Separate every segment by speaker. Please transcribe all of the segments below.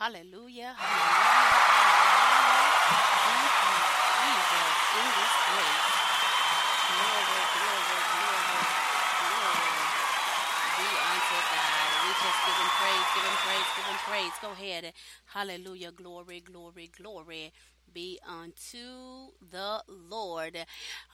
Speaker 1: Hallelujah. Hallelujah. Jesus, in this place. Glory, glory, glory, glory. Be unto God. Just give him praise, give him praise, give him praise. Go ahead. Hallelujah. Glory, glory, glory be unto the Lord.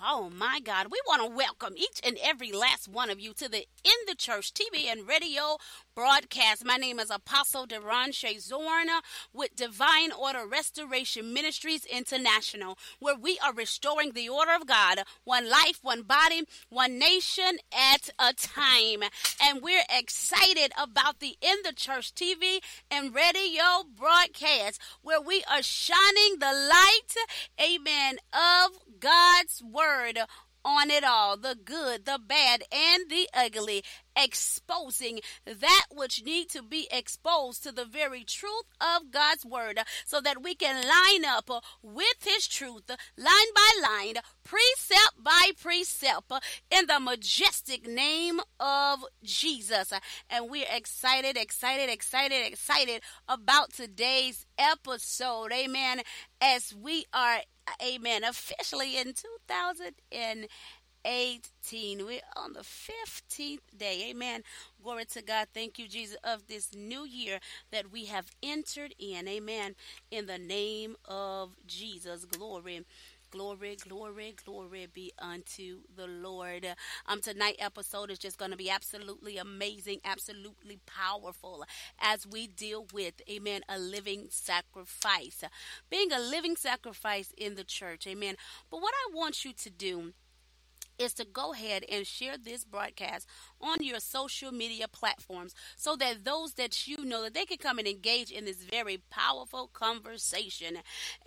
Speaker 1: Oh my God, we want to welcome each and every last one of you to the In the Church TV and radio broadcast. My name is Apostle Deron Shazorna with Divine Order Restoration Ministries International, where we are restoring the order of God, one life, one body, one nation at a time. And we're excited about the In the Church TV and radio broadcast, where we are shining the light, amen, of God's word on it all the good, the bad, and the ugly, exposing that which need to be exposed to the very truth of God's word so that we can line up with his truth line by line, precept by precept in the majestic name of Jesus. And we're excited, excited, excited, excited about today's episode. Amen. As we are amen, officially in 2018. We're on the 15th day. Amen. Glory to God. Thank you, Jesus, of this new year that we have entered in. Amen. In the name of Jesus. Glory. Glory, glory, glory be unto the Lord. Um, tonight episode is just going to be absolutely amazing, absolutely powerful as we deal with, amen, a living sacrifice. Being a living sacrifice in the church, amen. But what I want you to do is to go ahead and share this broadcast on your social media platforms so that those that you know that they can come and engage in this very powerful conversation.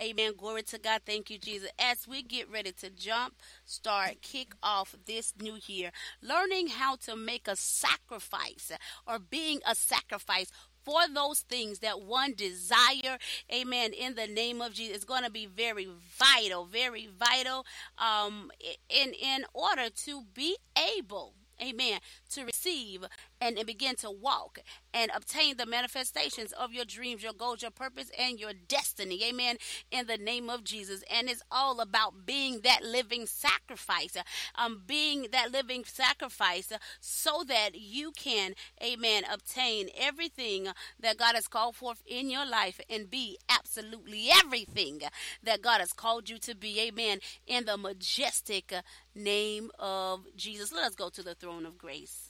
Speaker 1: Amen. Glory to God. Thank you, Jesus. As we get ready to jump, start, kick off this new year, learning how to make a sacrifice or being a sacrifice for those things that one desire, amen, in the name of Jesus, is going to be very vital, very vital um, in, in order to be able, amen, to receive and, and begin to walk and obtain the manifestations of your dreams, your goals, your purpose, and your destiny. Amen. In the name of Jesus. And it's all about being that living sacrifice, um, being that living sacrifice so that you can, amen, obtain everything that God has called forth in your life and be absolutely everything that God has called you to be. Amen. In the majestic name of Jesus. Let us go to the throne of grace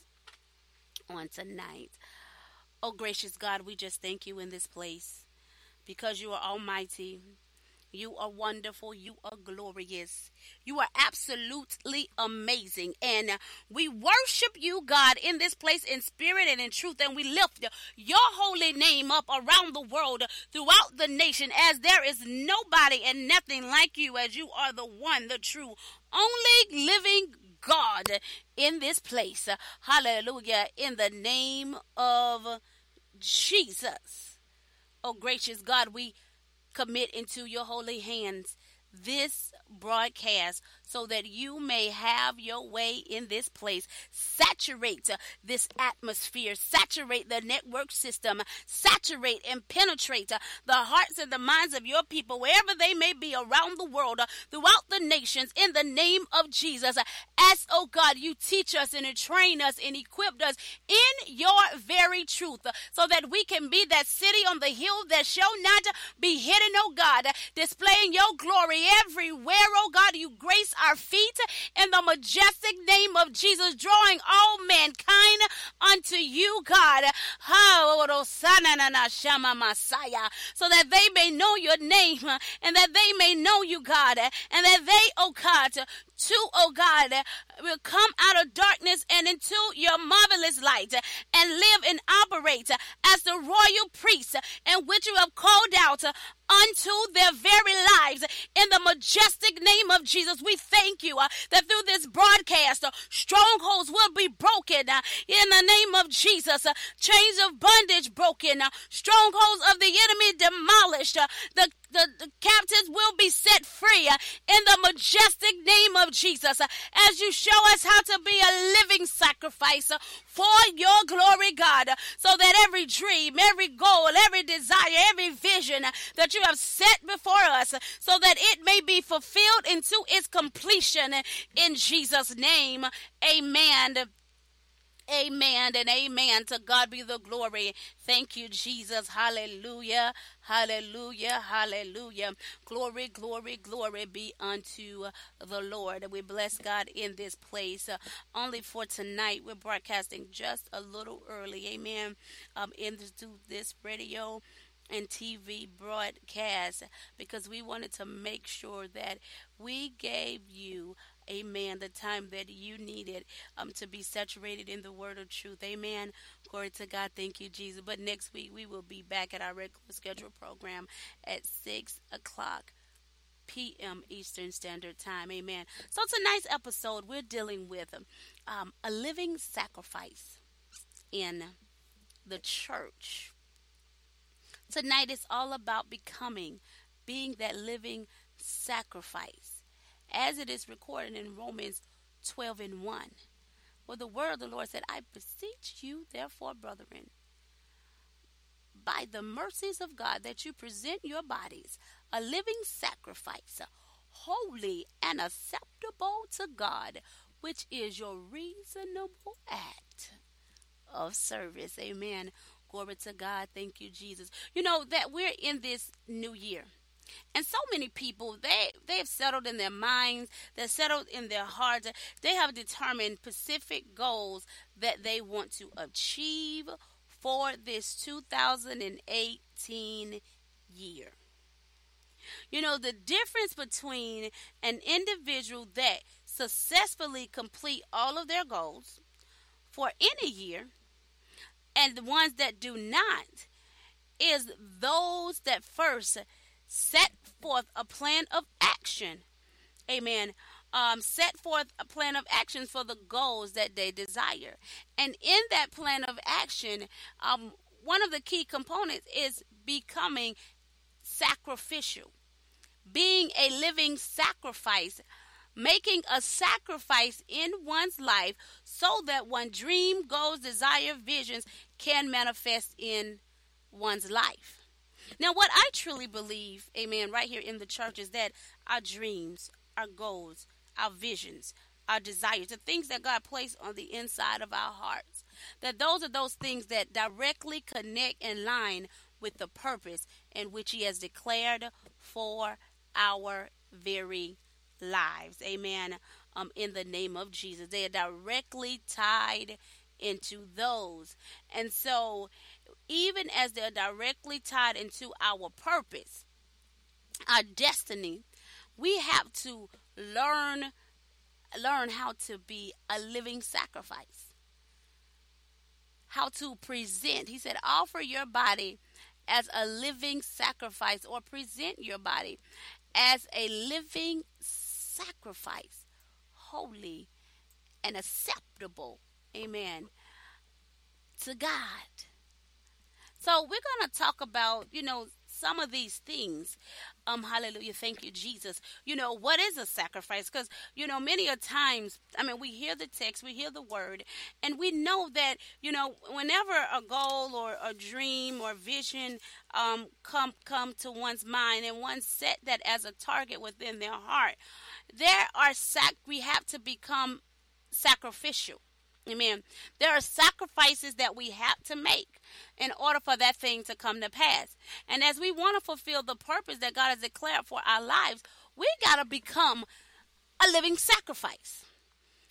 Speaker 1: on tonight. Oh, gracious God, we just thank you in this place because you are almighty. You are wonderful. You are glorious. You are absolutely amazing. And we worship you, God, in this place in spirit and in truth. And we lift your holy name up around the world, throughout the nation, as there is nobody and nothing like you, as you are the one, the true, only living God in this place. Hallelujah. In the name of Jesus. Oh, gracious God, we commit into your holy hands this broadcast so that you may have your way in this place. Saturate this atmosphere, saturate the network system, saturate and penetrate the hearts and the minds of your people wherever they may be around the world, throughout the nations, in the name of Jesus. As, oh God, you teach us and train us and equip us in your very truth so that we can be that city on the hill that shall not be hidden, oh God, displaying your glory everywhere, oh God. You grace our feet in the majestic name of Jesus, drawing all mankind unto you, God. So that they may know your name and that they may know you, God, and that they, oh God, to, oh God, will come out of darkness and into your marvelous light and live and operate as the royal priests in which you have called out unto their very lives. In the majestic name of Jesus, we thank you uh, that through this broadcast, uh, strongholds will be broken uh, in the name of Jesus. Chains of bondage broken, strongholds of the enemy demolished, the the, the captives will be set free uh, in the majestic name of Jesus. Uh, as you show us how to be a living sacrifice uh, for your glory, God, so that every dream, every goal, every desire, every vision that you have set before us, so that it may be fulfilled into its completion in Jesus' name. Amen. Amen and amen. To God be the glory. Thank you, Jesus. Hallelujah. Hallelujah. Hallelujah. Glory, glory, glory be unto the Lord. We bless God in this place. Uh, only for tonight, we're broadcasting just a little early. Amen. Um, into this radio and TV broadcast because we wanted to make sure that we gave you Amen. The time that you needed um, to be saturated in the word of truth. Amen. Glory to God. Thank you, Jesus. But next week we will be back at our regular schedule program at 6 o'clock p.m. Eastern Standard Time. Amen. So tonight's episode, we're dealing with um, a living sacrifice in the church. Tonight is all about becoming, being that living sacrifice as it is recorded in Romans 12 and 1. Where the word of the Lord said, I beseech you, therefore, brethren, by the mercies of God, that you present your bodies a living sacrifice, holy and acceptable to God, which is your reasonable act of service. Amen. Glory to God. Thank you, Jesus. You know that we're in this new year. And so many people, they they have settled in their minds, they're settled in their hearts. They have determined specific goals that they want to achieve for this 2018 year. You know, the difference between an individual that successfully complete all of their goals for any year and the ones that do not is those that first set forth a plan of action. Amen. Um, set forth a plan of action for the goals that they desire. And in that plan of action, um, one of the key components is becoming sacrificial, being a living sacrifice, making a sacrifice in one's life so that one dream, goals, desire, visions can manifest in one's life. Now, what I truly believe, amen, right here in the church is that our dreams, our goals, our visions, our desires, the things that God placed on the inside of our hearts, that those are those things that directly connect and line with the purpose in which He has declared for our very lives. Amen. Um, in the name of Jesus, they are directly tied into those. And so even as they're directly tied into our purpose, our destiny, we have to learn learn how to be a living sacrifice. How to present. He said, offer your body as a living sacrifice or present your body as a living sacrifice, holy and acceptable. Amen. To God. So we're going to talk about, you know, some of these things. Um, hallelujah. Thank you, Jesus. You know, what is a sacrifice? Because, you know, many a times, I mean, we hear the text, we hear the word, and we know that, you know, whenever a goal or a dream or vision um, come come to one's mind and one set that as a target within their heart, there are sac we have to become sacrificial. Amen. There are sacrifices that we have to make in order for that thing to come to pass. And as we want to fulfill the purpose that God has declared for our lives, we got to become a living sacrifice.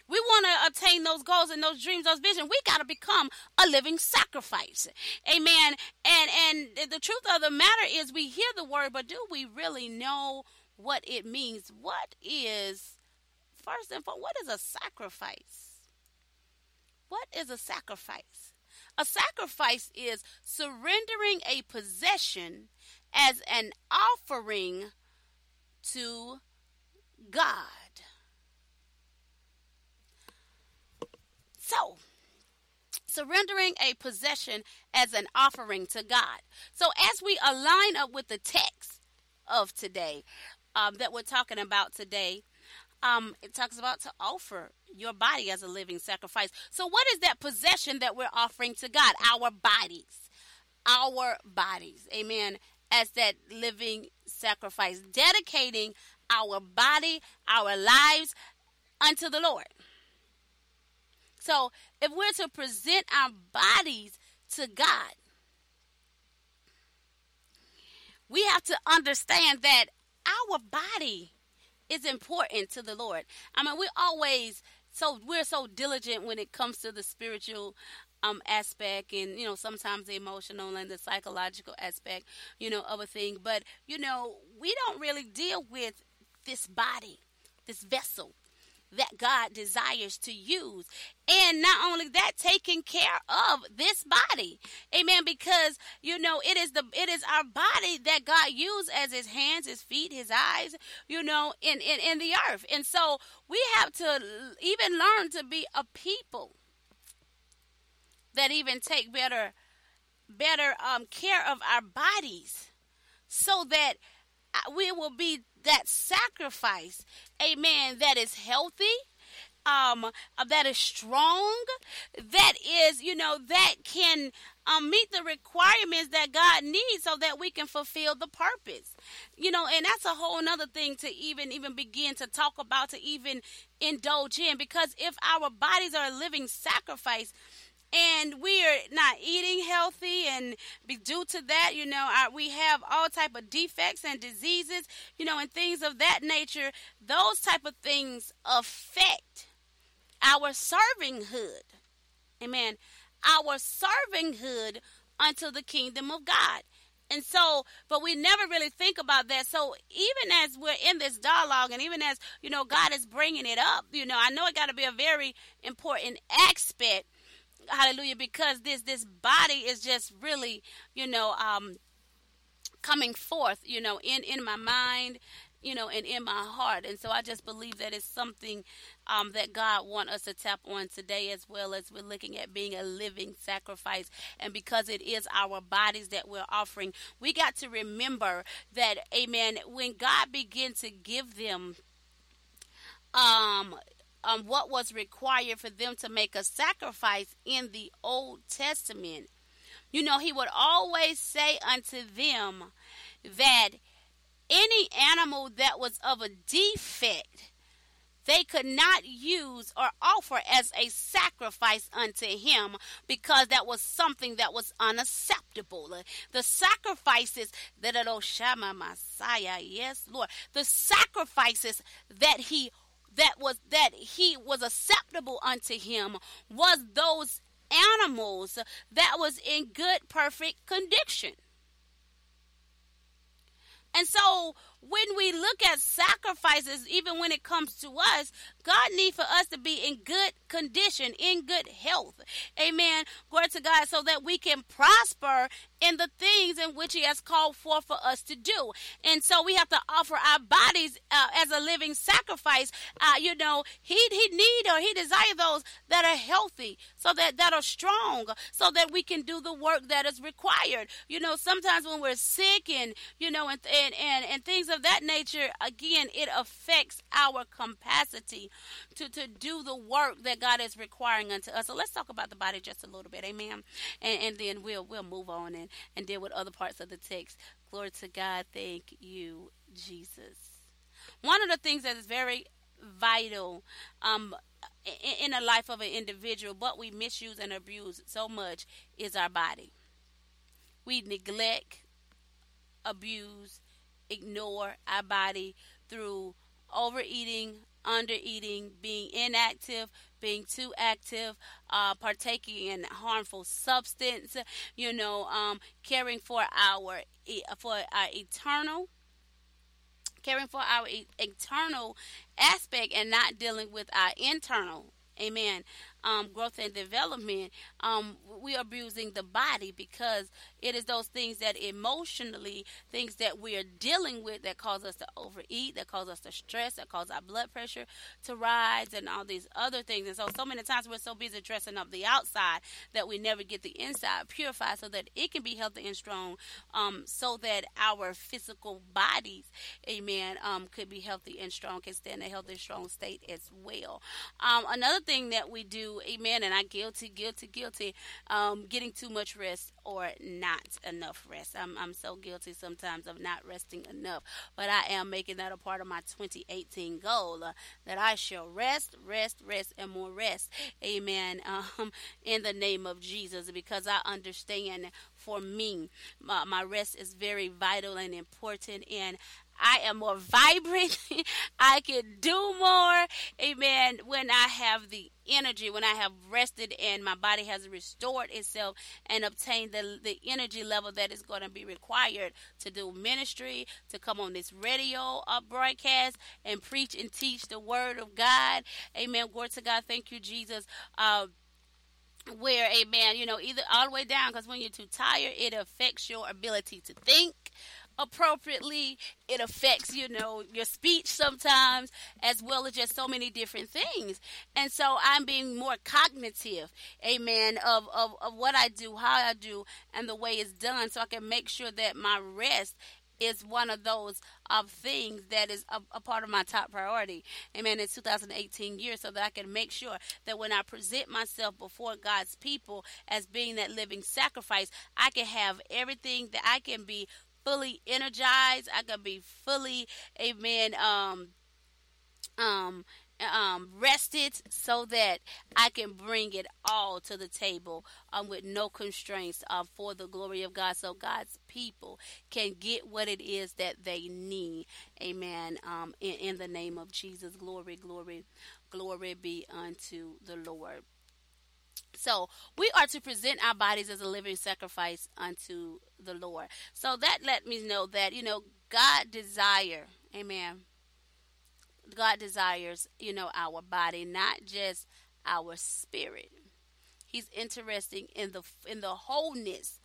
Speaker 1: We want to attain those goals and those dreams, those visions. We got to become a living sacrifice. Amen. And and the truth of the matter is we hear the word, but do we really know what it means? What is first and foremost, what is a sacrifice? What is a sacrifice? A sacrifice is surrendering a possession as an offering to God. So, surrendering a possession as an offering to God. So, as we align up with the text of today um, that we're talking about today, um, it talks about to offer your body as a living sacrifice. So, what is that possession that we're offering to God? Our bodies. Our bodies. Amen. As that living sacrifice, dedicating our body, our lives unto the Lord. So, if we're to present our bodies to God, we have to understand that our body is important to the Lord. I mean, we always so we're so diligent when it comes to the spiritual um aspect and you know sometimes the emotional and the psychological aspect you know of a thing but you know we don't really deal with this body this vessel that God desires to use. And not only that, taking care of this body. Amen. Because, you know, it is the it is our body that God used as his hands, his feet, his eyes, you know, in, in, in the earth. And so we have to even learn to be a people that even take better better um, care of our bodies so that we will be that sacrifice, amen, that is healthy, um, uh, that is strong, that is, you know, that can um, meet the requirements that God needs so that we can fulfill the purpose. You know, and that's a whole nother thing to even even begin to talk about, to even indulge in, because if our bodies are a living sacrifice, and we are not eating healthy and due to that you know we have all type of defects and diseases you know and things of that nature. Those type of things affect our servinghood. Amen. Our servinghood unto the kingdom of god. And so, but we never really think about that. So, even as we're in this dialogue, and even as, you know, God is bringing it up, you know, I know it got to be a very important aspect hallelujah because this this body is just really you know um coming forth you know in in my mind you know and in my heart. And so i just believe that it's something um, that god want us to tap on today as well as we're looking at being a living sacrifice. And because it is our bodies that we're offering we got to remember that amen when god began to give them um um, what was required for them to make a sacrifice in the Old Testament, you know, he would always say unto them that any animal that was of a defect, they could not use or offer as a sacrifice unto him because that was something that was unacceptable. The sacrifices that Shama Messiah, yes, Lord, the sacrifices that he that was that he was acceptable unto him was those animals that was in good perfect condition and so when we look at sacrifices, even when it comes to us, God needs for us to be in good condition, in good health. Amen. Glory to God, so that we can prosper in the things in which He has called for for us to do. And so we have to offer our bodies uh, as a living sacrifice. Uh, you know, He He need or He desire those that are healthy, so that that are strong, so that we can do the work that is required. You know, sometimes when we're sick and you know and and and, and things of that nature, again, it affects our capacity to, to do the work that God is requiring unto us. So let's talk about the body just a little bit, amen. And, and then we'll we'll move on and, and deal with other parts of the text. Glory to God. Thank you, Jesus. One of the things that is very vital um, in, in the life of an individual, but we misuse and abuse so much, is our body. We neglect, abuse, ignore our body through overeating, undereating, being inactive, being too active, uh, partaking in harmful substance, you know, um, caring for our for our eternal caring for our eternal aspect and not dealing with our internal amen um, growth and development, um, we are abusing the body because it is those things that emotionally, things that we are dealing with that cause us to overeat, that cause us to stress, that cause our blood pressure to rise, and all these other things. And so, so many times we're so busy dressing up the outside that we never get the inside purified so that it can be healthy and strong, um, so that our physical bodies, amen, um, could be healthy and strong, can stand a healthy, and strong state as well. Um, another thing that we do, amen, and I guilty, guilty, guilty, um, getting too much rest or not enough rest. I'm, I'm so guilty sometimes of not resting enough, but I am making that a part of my 2018 goal uh, that I shall rest, rest, rest, and more rest. Amen. Um, in the name of Jesus, because I understand for me, my, my rest is very vital and important, and I am more vibrant. I can do more. Amen. When I have the energy, when I have rested and my body has restored itself and obtained the, the energy level that is going to be required to do ministry, to come on this radio uh, broadcast and preach and teach the word of God. Amen. Glory to God. Thank you, Jesus. Uh, where amen you know either all the way down because when you're too tired it affects your ability to think appropriately. It affects, you know, your speech sometimes, as well as just so many different things. And so I'm being more cognitive, amen, of, of, of what I do, how I do, and the way it's done, so I can make sure that my rest is one of those of things that is a, a, part of my top priority. Amen. In 2018 year, so that I can make sure that when I present myself before God's people as being that living sacrifice, I can have everything that I can be fully energized. I can be fully, amen, um, um, um, rested so that I can bring it all to the table um, with no constraints uh, for the glory of God so God's people can get what it is that they need. Amen. Um, in, in the name of Jesus, glory, glory, glory be unto the Lord. So we are to present our bodies as a living sacrifice unto the Lord. So that let me know that, you know, God desire, amen. God desires, you know, our body, not just our spirit. He's interested in the in the wholeness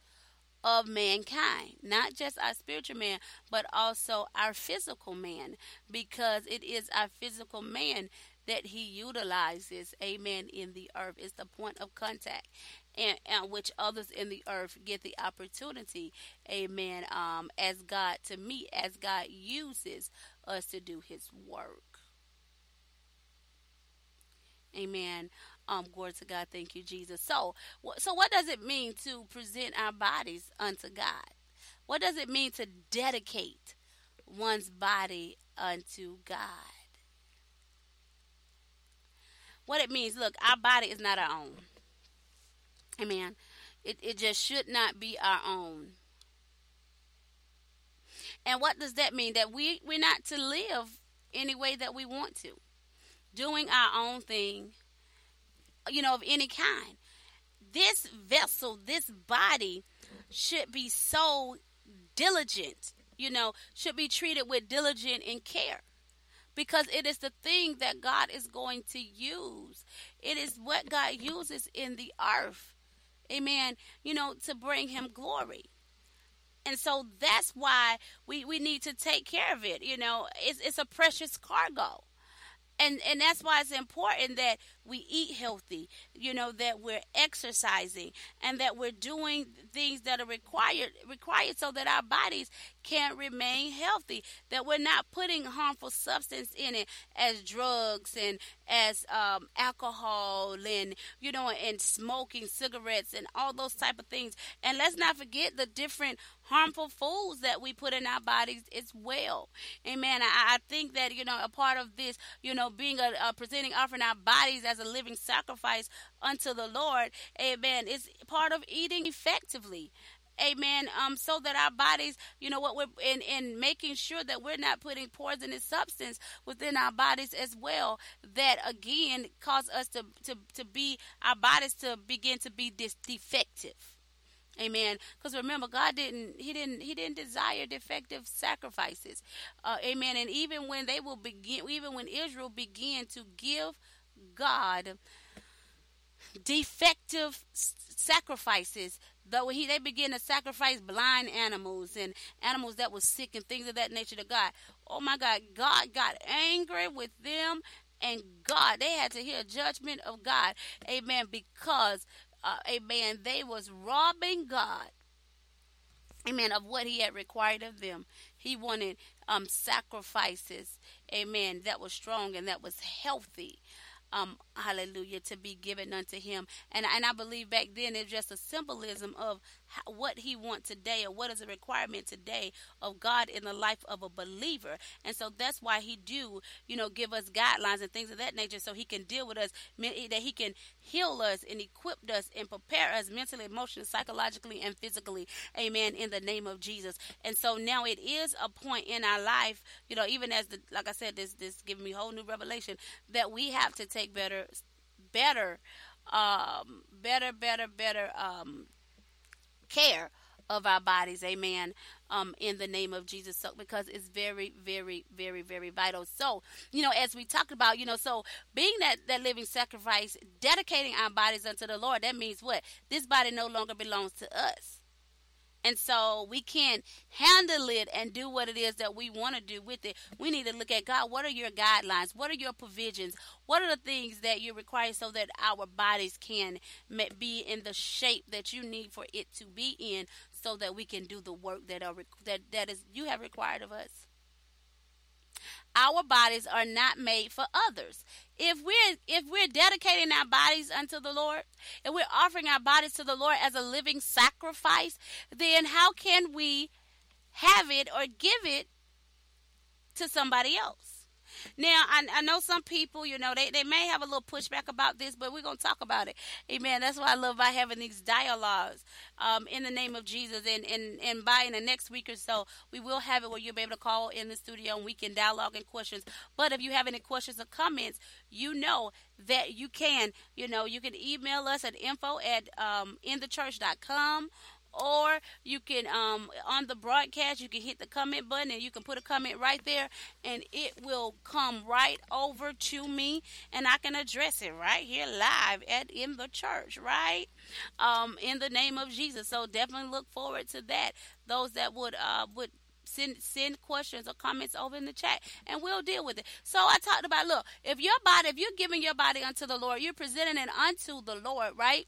Speaker 1: of mankind, not just our spiritual man, but also our physical man, because it is our physical man that he utilizes, amen, in the earth. It's the point of contact. And, and which others in the earth get the opportunity, amen, um, as God to meet, as God uses us to do his work. Amen. Um, glory to God. Thank you, Jesus. So, so what does it mean to present our bodies unto God? What does it mean to dedicate one's body unto God? What it means. Look, our body is not our own. Amen. It, it just should not be our own. And what does that mean? That we, we're not to live any way that we want to, doing our own thing, you know, of any kind. This vessel, this body, should be so diligent, you know, should be treated with diligent and care because it is the thing that God is going to use. It is what God uses in the earth. Amen. You know, to bring him glory. And so that's why we, we need to take care of it. You know, it's, it's a precious cargo and and that's why it's important that we eat healthy you know that we're exercising and that we're doing things that are required required so that our bodies can remain healthy that we're not putting harmful substance in it as drugs and as um, alcohol and you know and smoking cigarettes and all those type of things and let's not forget the different harmful foods that we put in our bodies as well. Amen. I, I think that, you know, a part of this, you know, being a, a presenting, offering our bodies as a living sacrifice unto the Lord, amen, is part of eating effectively amen um so that our bodies you know what we're in in making sure that we're not putting poisonous substance within our bodies as well that again cause us to to to be our bodies to begin to be dis- defective Amen. Because remember, God didn't He didn't He didn't desire defective sacrifices. Uh, amen. And even when they will begin, even when Israel began to give God defective sacrifices though he they begin to sacrifice blind animals and animals that were sick and things of that nature to God. Oh my God, God got angry with them and God they had to hear judgment of God. Amen because uh, amen they was robbing God amen of what he had required of them he wanted um sacrifices amen that was strong and that was healthy um, hallelujah, to be given unto him. And, and I believe back then it's just a symbolism of what he wants today or what is a requirement today of God in the life of a believer. And so that's why he do, you know, give us guidelines and things of that nature so he can deal with us, that he can heal us and equip us and prepare us mentally, emotionally, psychologically, and physically. Amen. In the name of Jesus. And so now it is a point in our life, you know, even as the, like I said, this, this giving me whole new revelation that we have to take better, better, um, better, better, better, um, care of our bodies amen um in the name of jesus. So because it's very very very very vital. So you know as we talked about you know so being that that living sacrifice dedicating our bodies unto the lord that means what? This body no longer belongs to us and so we can't handle it and do what it is that we want to do with it. We need to look at God. What are your guidelines? What are your provisions? What are the things that you require so that our bodies can be in the shape that you need for it to be in so that we can do the work that are that that is you have required of us? Our bodies are not made for others if we're if we're dedicating our bodies unto the Lord, and we're offering our bodies to the Lord as a living sacrifice, then how can we have it or give it to somebody else? Now, I, I know some people, you know, they, they may have a little pushback about this, but we're going to talk about it. Amen. That's why I love by having these dialogues um, in the name of Jesus. And, and, and by in the next week or so, we will have it where you'll be able to call in the studio and we can dialogue and questions. But if you have any questions or comments, you know that you can, you know, you can email us at info at um, inthechurch.com or you can um, on the broadcast you can hit the comment button and you can put a comment right there and it will come right over to me and i can address it right here live at in the church right um, in the name of jesus so definitely look forward to that those that would uh, would send send questions or comments over in the chat and we'll deal with it. So I talked about look, if your body if you're giving your body unto the Lord, you're presenting it unto the Lord, right?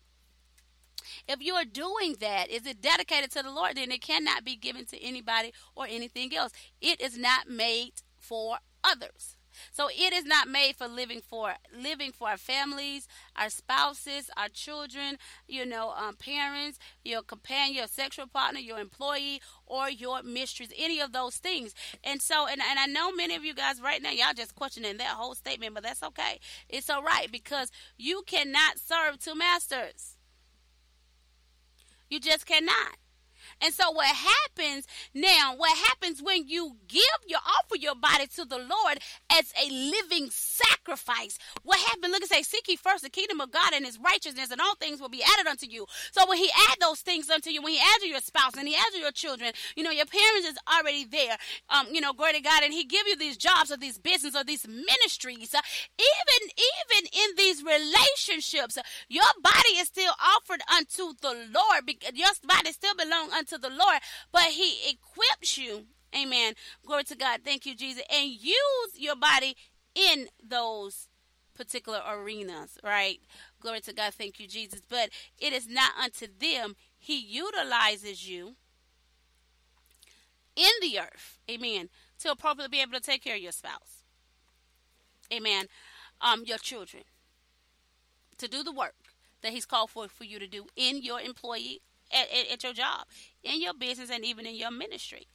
Speaker 1: If you are doing that, is it dedicated to the Lord, then it cannot be given to anybody or anything else. It is not made for others. So it is not made for living for living for our families, our spouses, our children, you know, um, parents, your companion, your sexual partner, your employee, or your mistress, any of those things. And so, and, and I know many of you guys right now, y'all just questioning that whole statement, but that's okay. It's all right because you cannot serve two masters. You just cannot. And so what happens now, what happens when you give your offer your body to the Lord as a living sacrifice? What happens? Look and say, seek ye first the kingdom of God and his righteousness, and all things will be added unto you. So when he add those things unto you, when he adds your spouse and he adds your children, you know, your parents is already there. Um, you know, glory to God, and he give you these jobs or these business or these ministries. Uh, even even in these relationships, your body is still offered unto the Lord. Because your body still belong unto the Lord, but He equips you. Amen. Glory to God. Thank you, Jesus. And use your body in those particular arenas, right? Glory to God. Thank you, Jesus. But it is not unto them. He utilizes you in the earth. Amen. To appropriately be able to take care of your spouse. Amen. Um, your children. To do the work that he's called for for you to do in your employee at, at, at your job, in your business, and even in your ministry.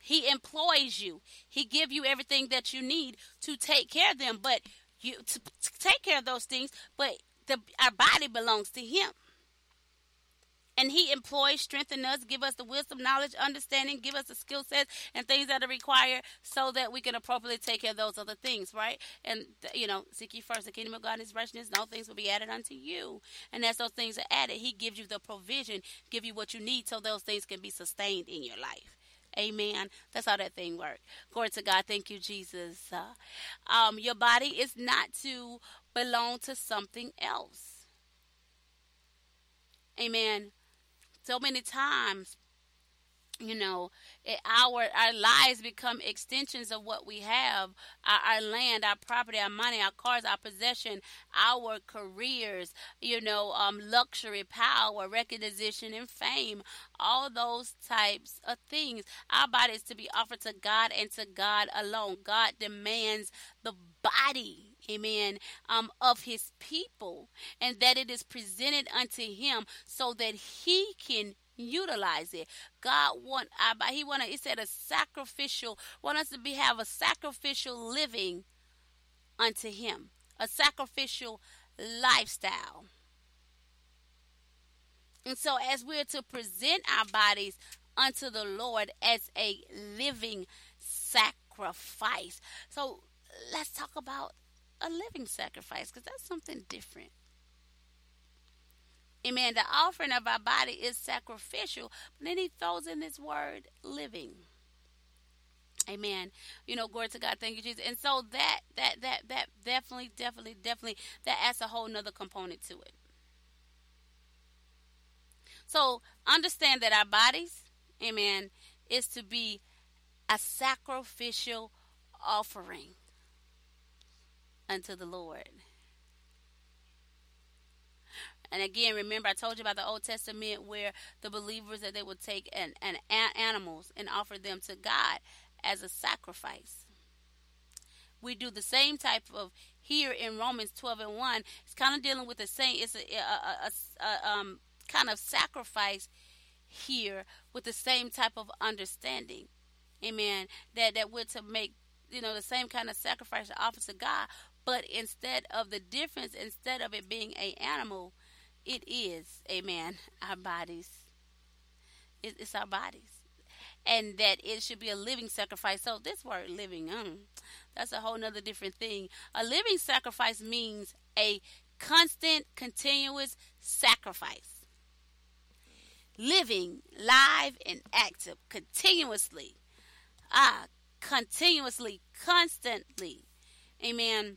Speaker 1: He employs you. He give you everything that you need to take care of them. But you to, to take care of those things, but the, our body belongs to him. And he employs, strengthen us, give us the wisdom, knowledge, understanding, give us the skill sets and things that are required so that we can appropriately take care of those other things, right? And, you know, seek ye first the kingdom of God his righteousness, and all things will be added unto you. And as those things are added, he gives you the provision, give you what you need so those things can be sustained in your life. Amen. That's how that thing works. Glory to God. Thank you, Jesus. Uh, um, your body is not to belong to something else. Amen. So many times you know it, our our lives become extensions of what we have our, our, land our property our money our cars our possession our careers you know um, luxury power recognition and fame all those types of things. Our body is to be offered to god and to god alone. God demands the body amen um, of his people and that it is presented unto him so that he can utilize it. God want our He want. He said a sacrificial. Want us to be have a sacrificial living unto Him, a sacrificial lifestyle. And so, as we're to present our bodies unto the Lord as a living sacrifice, so let's talk about a living sacrifice because that's something different. Amen. The offering of our body is sacrificial. But then he throws in this word living. Amen. You know, glory to God. Thank you, Jesus. And so that that that that definitely, definitely, definitely that adds a whole nother component to it. So understand that our bodies, amen, is to be a sacrificial offering unto the Lord. And again, remember I told you about the Old Testament where the believers that they would take an, an animals and offer them to God as a sacrifice. We do the same type of here in Romans 12 and 1. It's kind of dealing with the same. It's a, a, a, a um, kind of sacrifice here with the same type of understanding. Amen. That that we're to make you know the same kind of sacrifice to offer to God, but instead of the difference, instead of it being a animal, it is, amen, our bodies. It's our bodies. And that it should be a living sacrifice. So this word living, um, that's a whole nother different thing. A living sacrifice means a constant, continuous sacrifice. Living, live, and active, continuously. Ah, continuously, constantly. Amen.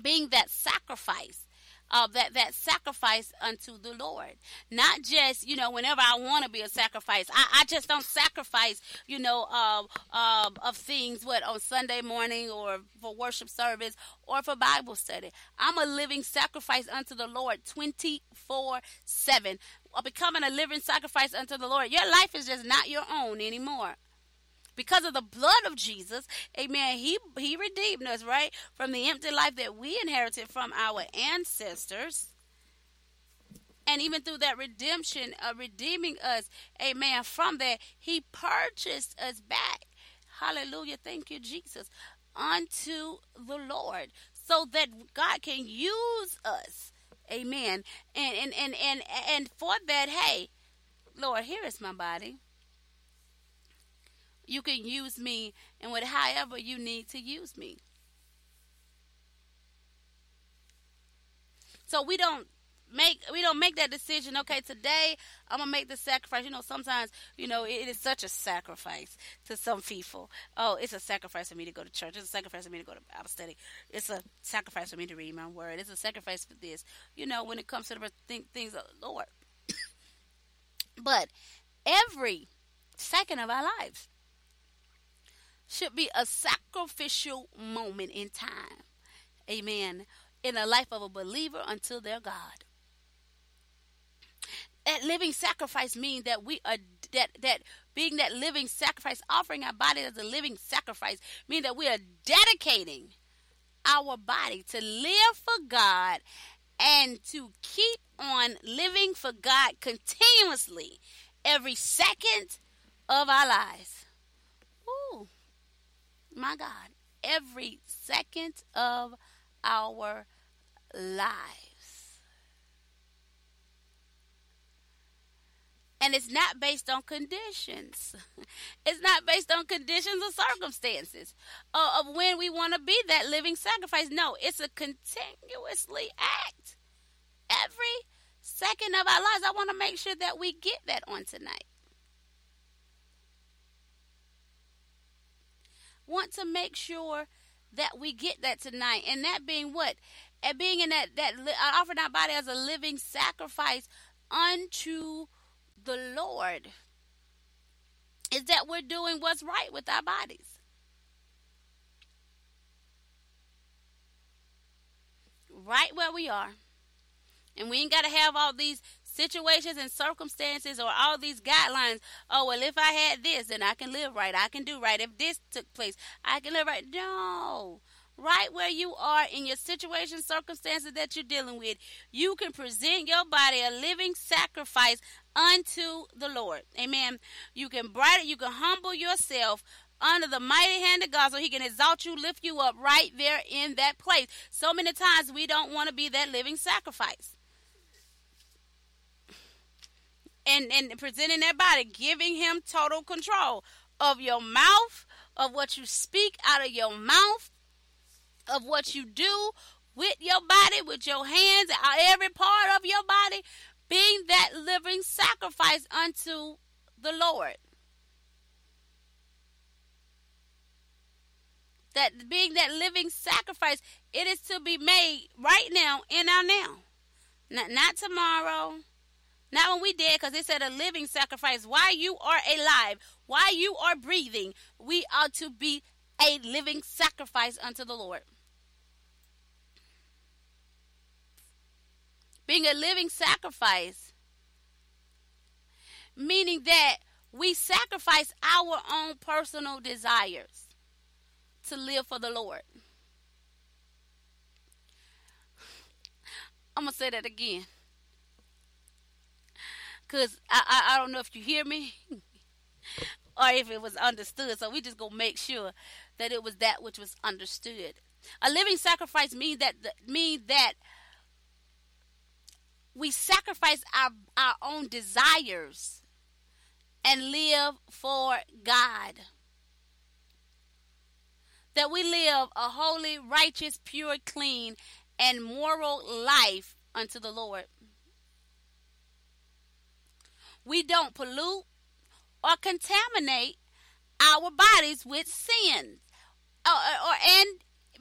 Speaker 1: Being that sacrifice uh, that that sacrifice unto the Lord. Not just you know whenever I want to be a sacrifice. I, I just don't sacrifice you know uh, uh, of things what on Sunday morning or for worship service or for Bible study. I'm a living sacrifice unto the Lord twenty four seven. Becoming a living sacrifice unto the Lord. Your life is just not your own anymore because of the blood of Jesus, amen, he he redeemed us, right? From the empty life that we inherited from our ancestors. And even through that redemption, uh, redeeming us, amen, from that, he purchased us back. Hallelujah. Thank you, Jesus. Unto the Lord. So that God can use us. Amen. And and and and, and for that, hey, Lord, here is my body you can use me and with however you need to use me. So we don't make we don't make that decision okay today i'm gonna make the sacrifice. You know sometimes you know it is such a sacrifice to some people. Oh it's a sacrifice for me to go to church. It's a sacrifice for me to go to bible study. It's a sacrifice for me to read my word. It's a sacrifice for this. You know when it comes to the things of the lord. But every second of our lives should be a sacrificial moment in time. Amen. In the life of a believer until their God. That living sacrifice means that we are that that being that living sacrifice, offering our body as a living sacrifice, means that we are dedicating our body to live for God and to keep on living for God continuously every second of our lives my God, every second of our lives. And it's not based on conditions. It's not based on conditions or circumstances of when we want to be that living sacrifice. No, it's a continuously act. Every second of our lives. I want to make sure that we get that on tonight. Want to make sure that we get that tonight. And that being what? And being in that that uh, offering our body as a living sacrifice unto the Lord is that we're doing what's right with our bodies. Right where we are. And we ain't got to have all these situations and circumstances or all these guidelines. Oh, well, if I had this, then I can live right. I can do right. If this took place, I can live right. No. Right where you are in your situation, circumstances that you're dealing with, you can present your body a living sacrifice unto the Lord. Amen. You can brighten, you can humble yourself under the mighty hand of God so he can exalt you, lift you up right there in that place. So many times we don't want to be that living sacrifice. And, and presenting that body, giving him total control of your mouth, of what you speak out of your mouth, of what you do with your body, with your hands, uh, every part of your body, being that living sacrifice unto the Lord. That being that living sacrifice, it is to be made right now in our now. Not, not tomorrow, not when we dead, because it said a living sacrifice. Why you are alive, why you are breathing, we ought to be a living sacrifice unto the Lord. being a living sacrifice, meaning that we sacrifice our own personal desires to live for the Lord. I'm going to say that again. Because I, I, I, don't know if you hear me or if it was understood. So we just to make sure that it was that which was understood. A living sacrifice means that means that we sacrifice our, our own desires and live for God. That we live a holy, righteous, pure, clean, and moral life unto the Lord. We don't pollute or contaminate our bodies with sin or, or, and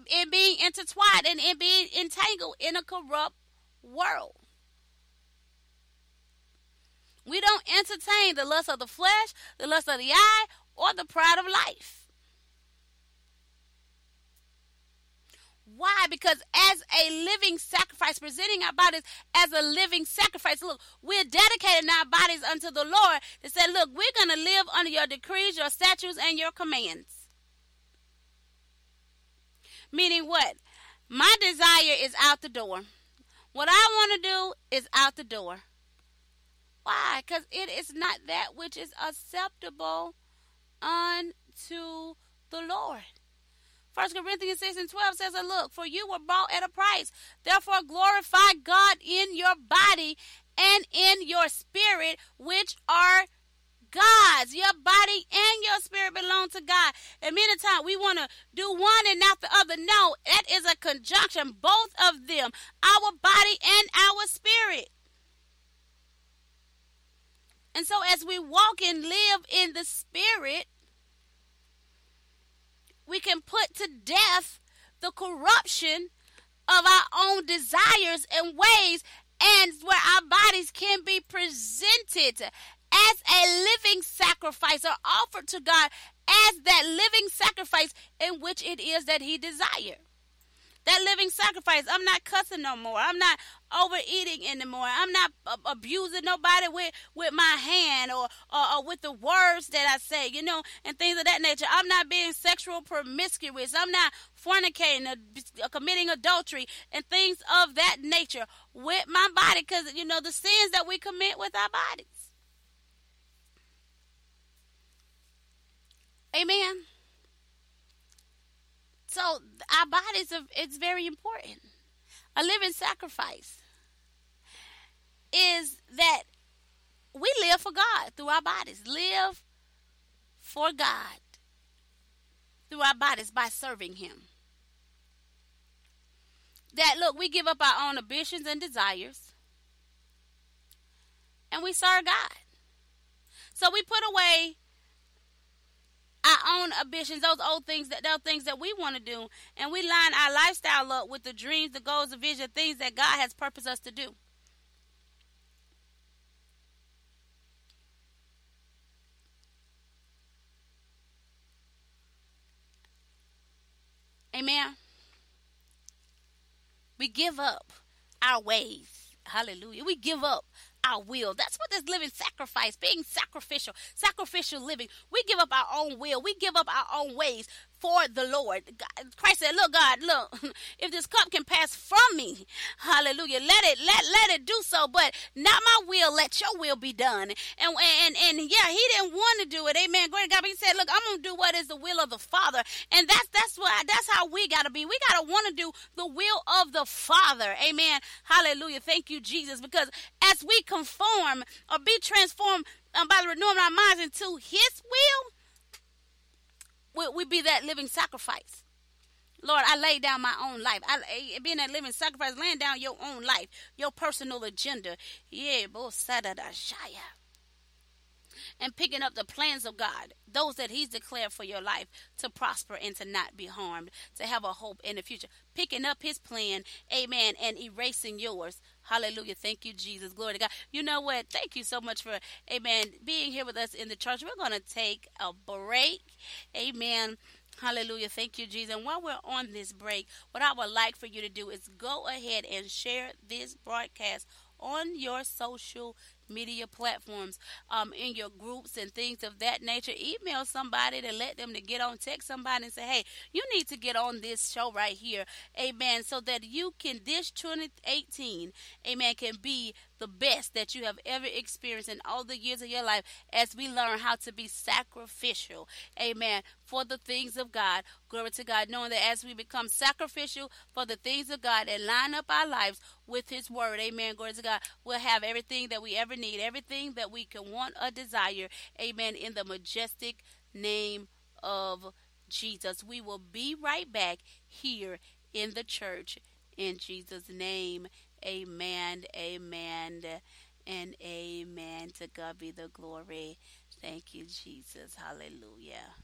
Speaker 1: in being intertwined and in being entangled in a corrupt world. We don't entertain the lust of the flesh, the lust of the eye, or the pride of life. Why? Because as a living sacrifice, presenting our bodies as a living sacrifice, look, we're dedicating our bodies unto the Lord to say, look, we're going to live under your decrees, your statutes, and your commands. Meaning what? My desire is out the door. What I want to do is out the door. Why? Because it is not that which is acceptable unto the Lord. First Corinthians 6 and 12 says, Look, for you were bought at a price. Therefore glorify God in your body and in your spirit, which are God's. Your body and your spirit belong to God. And many times we want to do one and not the other. No, that is a conjunction, both of them, our body and our spirit. And so, as we walk and live in the Spirit, we can put to death the corruption of our own desires and ways, and where our bodies can be presented as a living sacrifice or offered to God as that living sacrifice in which it is that He desires that living sacrifice. I'm not cussing no more. I'm not overeating anymore. I'm not abusing nobody with with my hand or, or, or with the words that I say, you know, and things of that nature. I'm not being sexual promiscuous. I'm not fornicating or, or uh, committing adultery and things of that nature with my body because you know the sins that we commit with our bodies. Amen. So our bodies are it's very important. A living sacrifice is that we live for God through our bodies. Live for God through our bodies by serving Him. That, look, we give up our own ambitions and desires and we serve God. So we put away our own ambitions, those old things that those things that we want to do, and we line our lifestyle up with the dreams, the goals, the vision, things that God has purposed us to do. Amen. We give up our ways. Hallelujah. We give up our will. That's what this living sacrifice, being sacrificial, sacrificial living. We give up our own will. We give up our own ways for the Lord. God, Christ said, "Look, God, look, if this cup can pass from me, Hallelujah, let it let let it do so, but not my will, let Your will be done." And and and yeah, He didn't want to do it, Amen. To God. He said, "Look, I'm gonna do what is the will of the Father," and that's that's what that's how we gotta be. We gotta want to do the will of the Father, Amen. Hallelujah. Thank you, Jesus, because as we conform or be transformed um, by the renewing of our minds into His will we, we be that living sacrifice. Lord, I lay down my own life. I eh, being that living sacrifice, laying down your own life, your personal agenda. Yeah, shaya. And picking up the plans of God, those that He's declared for your life to prosper and to not be harmed, to have a hope in the future. Picking up His plan, amen, and erasing yours. Hallelujah. Thank you, Jesus. Glory to God. You know what? Thank you so much for, amen, being here with us in the church. We're going to take a break. Amen. Hallelujah. Thank you, Jesus. And while we're on this break, what I would like for you to do is go ahead and share this broadcast on your social media platforms, um, in your groups and things of that nature. Email somebody to let them to get on. Text somebody and say, "Hey, you need to get on this show right here." Amen. So that you can this 2018, Amen, can be the best that you have ever experienced in all the years of your life as we learn how to be sacrificial. Amen. For the things of God. Glory to God. Knowing that as we become sacrificial for the things of God and line up our lives with His Word. Amen. Glory to God. We'll have everything that we ever need, everything that we can want or desire. Amen. In the majestic name of Jesus. We will be right back here in the church in Jesus' name. Amen, amen, and amen. To God be the glory. Thank you, Jesus. Hallelujah.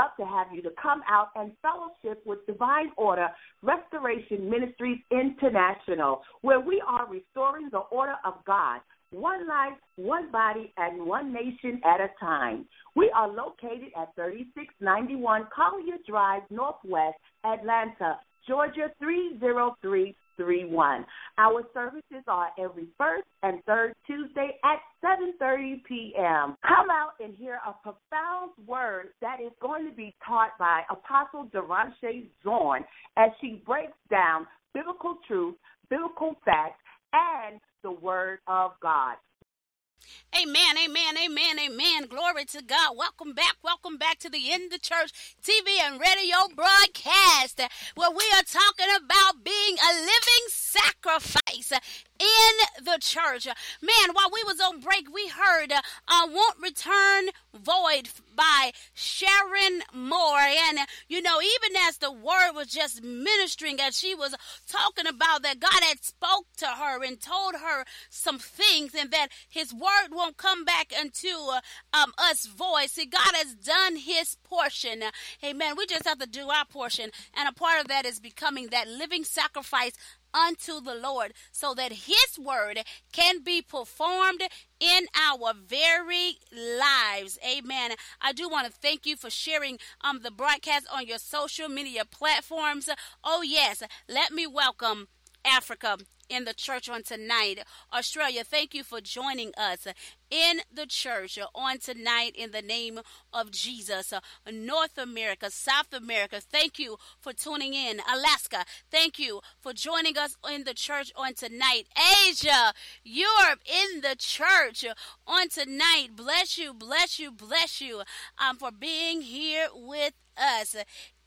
Speaker 2: Love to have you to come out and fellowship with Divine Order Restoration Ministries International, where we are restoring the order of God one life, one body, and one nation at a time. We are located at 3691 Collier Drive, Northwest, Atlanta, Georgia 30331. Our services are every first and third Tuesday at 7:30 p.m. Come out and hear a profound word that is going to be taught by Apostle Deranche Zorn as she breaks down biblical truth, biblical facts, and the word of God.
Speaker 1: Amen, amen, amen, amen. Glory to God. Welcome back, welcome back to the In the Church TV and radio broadcast where we are talking about being a living sacrifice in the church. Man, while we was on break, we heard uh, Won't Return Void by Sharon Moore. And, you know, even as the word was just ministering, as she was talking about that God had spoke to her and told her some things and that his word won't come back unto uh, um, us void. See, God has done his portion. Amen. We just have to do our portion. And a part of that is becoming that living sacrifice unto the Lord so that his word can be performed in our very lives. Amen. I do want to thank you for sharing um the broadcast on your social media platforms. Oh yes, let me welcome Africa in the church on tonight. Australia, thank you for joining us in the church on tonight in the name of Jesus. North America, South America, thank you for tuning in. Alaska, thank you for joining us in the church on tonight. Asia, Europe, in the church on tonight. Bless you, bless you, bless you um, for being here with us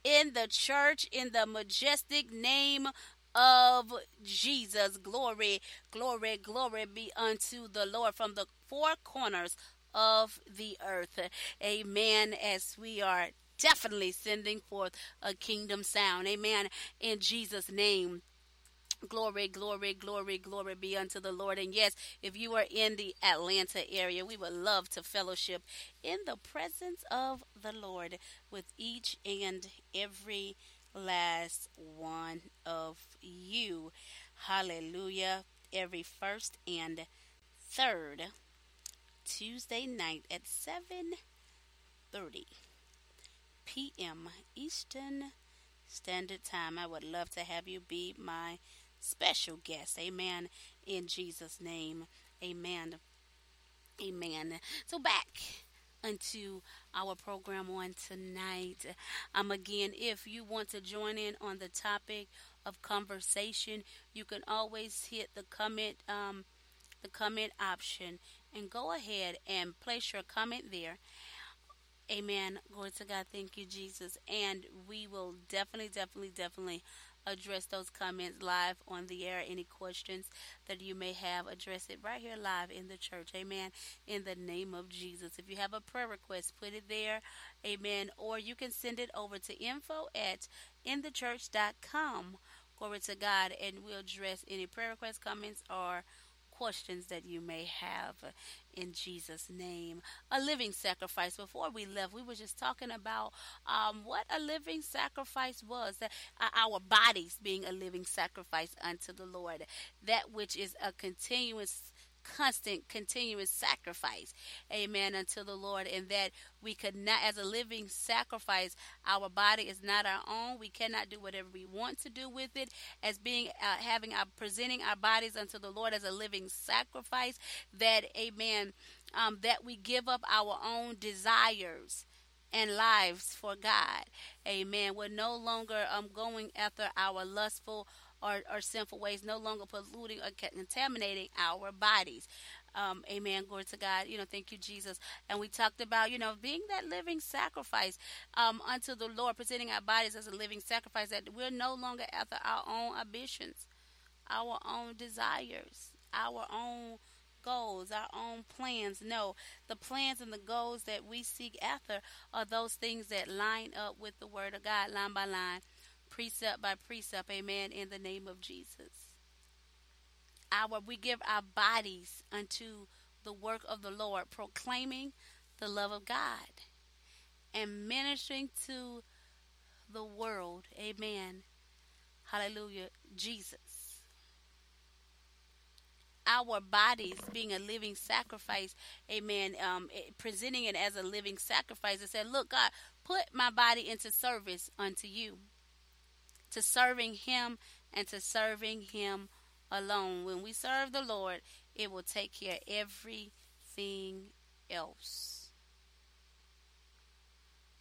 Speaker 1: in the church in the majestic name of Jesus. Glory, glory, glory be unto the Lord from the four corners of the earth. Amen. As we are definitely sending forth a kingdom sound. Amen. In Jesus' name. Glory, glory, glory, glory be unto the Lord. And yes, if you are in the Atlanta area, we would love to fellowship in the presence of the Lord with each and every last one of you. Hallelujah. Every first and third Tuesday night at 7:30 p.m. Eastern Standard Time. I would love to have you be my special guest. Amen. In Jesus name. Amen. Amen. So back unto our program on tonight. Um, again, if you want to join in on the topic of conversation, you can always hit the comment, um, the comment option, and go ahead and place your comment there. Amen. Glory to God. Thank you, Jesus. And we will definitely, definitely, definitely address those comments live on the air. Any questions that you may have, address it right here live in the church. Amen. In the name of Jesus. If you have a prayer request, put it there. Amen. Or you can send it over to info at inthechurch.com. Glory to God. And we'll address any prayer requests, comments, or questions that you may have in Jesus' name. A living sacrifice. Before we left, we were just talking about um, what a living sacrifice was. That uh, our bodies being a living sacrifice unto the Lord. That which is a continuous constant, continuous sacrifice, amen, unto the Lord, and that we could not, as a living sacrifice, our body is not our own. We cannot do whatever we want to do with it, as being, uh, having our, presenting our bodies unto the Lord as a living sacrifice, that, amen, um, that we give up our own desires and lives for God. Amen. We're no longer um, going after our lustful or sinful ways, no longer polluting or contaminating our bodies. Um, amen. Glory to God. You know, thank you, Jesus. And we talked about, you know, being that living sacrifice um, unto the Lord, presenting our bodies as a living sacrifice, that we're no longer after our own ambitions, our own desires, our own goals, our own plans. No, the plans and the goals that we seek after are those things that line up with the Word of God, line by line precept by precept, amen, in the name of Jesus. Our we give our bodies unto the work of the Lord, proclaiming the love of God and ministering to the world. Amen. Hallelujah. Jesus. Our bodies being a living sacrifice, amen, um, presenting it as a living sacrifice and said, Look, God, put my body into service unto you, to serving Him and to serving Him alone. When we serve the Lord, it will take care of everything else.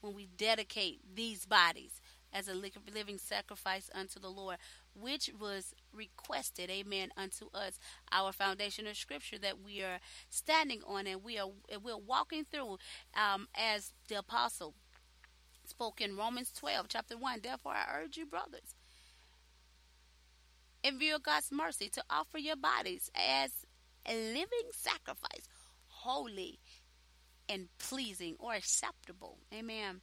Speaker 1: When we dedicate these bodies as a living sacrifice unto the Lord, which was requested, amen, unto us, our foundational scripture that we are standing on and we are we're walking through um, as the apostle spoke in Romans 12, chapter 1. Therefore, I urge you, brothers, in view of God's mercy, to offer your bodies as a living sacrifice, holy and pleasing or acceptable. Amen.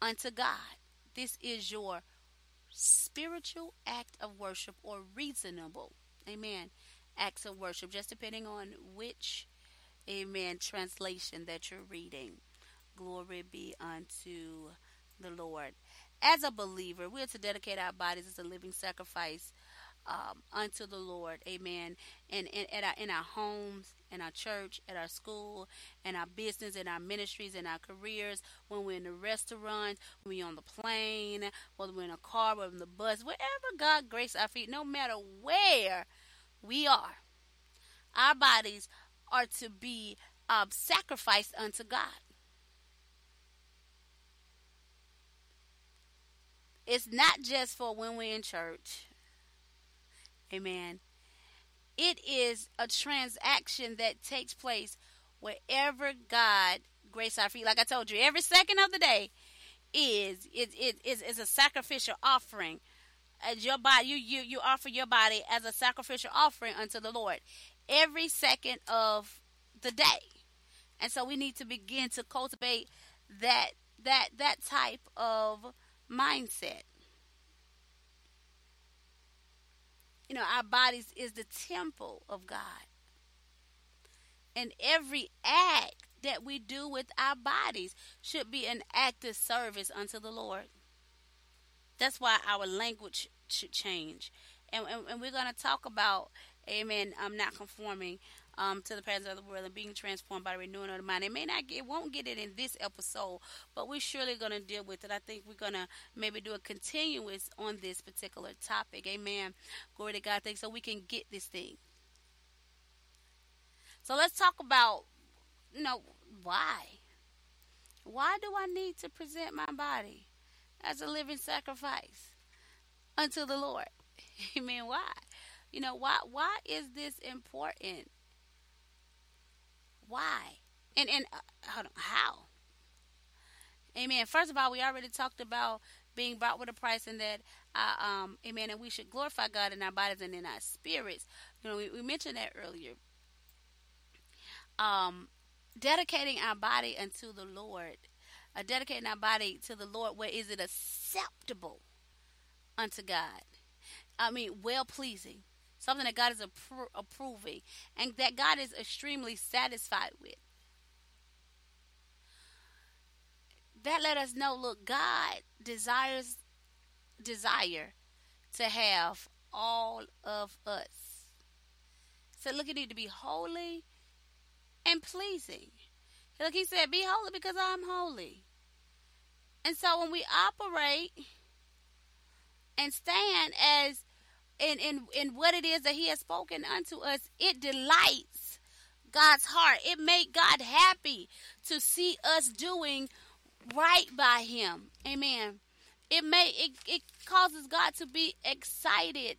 Speaker 1: Unto God. This is your spiritual act of worship or reasonable. Amen. Acts of worship, just depending on which, amen, translation that you're reading. Glory be unto the Lord. As a believer, we are to dedicate our bodies as a living sacrifice um, unto the Lord. Amen. And, and at our, in our homes, in our church, at our school, in our business, in our ministries, in our careers, when we're in the restaurant, when we're on the plane, whether we're in a car, whether in the bus, wherever God grace our feet, no matter where we are, our bodies are to be um, sacrificed unto God. It's not just for when we're in church. Amen. It is a transaction that takes place wherever God grace our feet. Like I told you, every second of the day is it, it is is a sacrificial offering. As your body, you, you you offer your body as a sacrificial offering unto the Lord every second of the day, and so we need to begin to cultivate that that that type of mindset. You know, our bodies is the temple of God. And every act that we do with our bodies should be an act of service unto the Lord. That's why our language should change. And, and, and we're going to talk about, amen, I'm not conforming um, to the patterns of the world and being transformed by the renewing of the mind. It may not get, won't get it in this episode, but we're surely going to deal with it. I think we're going to maybe do a continuous on this particular topic. Amen. Glory to God. Thanks so we can get this thing. So let's talk about, you know, why. Why do I need to present my body as a living sacrifice unto the Lord? Amen. Why? You know, why why is this important? Why? And and uh, on, how? Amen. First of all, we already talked about being bought with a price, and that, uh, um, amen. And we should glorify God in our bodies and in our spirits. You know, we, we mentioned that earlier. Um, dedicating our body unto the Lord, uh, dedicating our body to the Lord. Where is it acceptable unto God? I mean, well pleasing something that God is appro- approving, and that God is extremely satisfied with. That let us know, look, God desires desire to have all of us. So look, it need to be holy and pleasing. Look, he said, Be holy because I'm holy. And so when we operate and stand as in, in, in what it is that he has spoken unto us, it delights God's heart. It made God happy to see us doing right by him. Amen. It may it, it causes God to be excited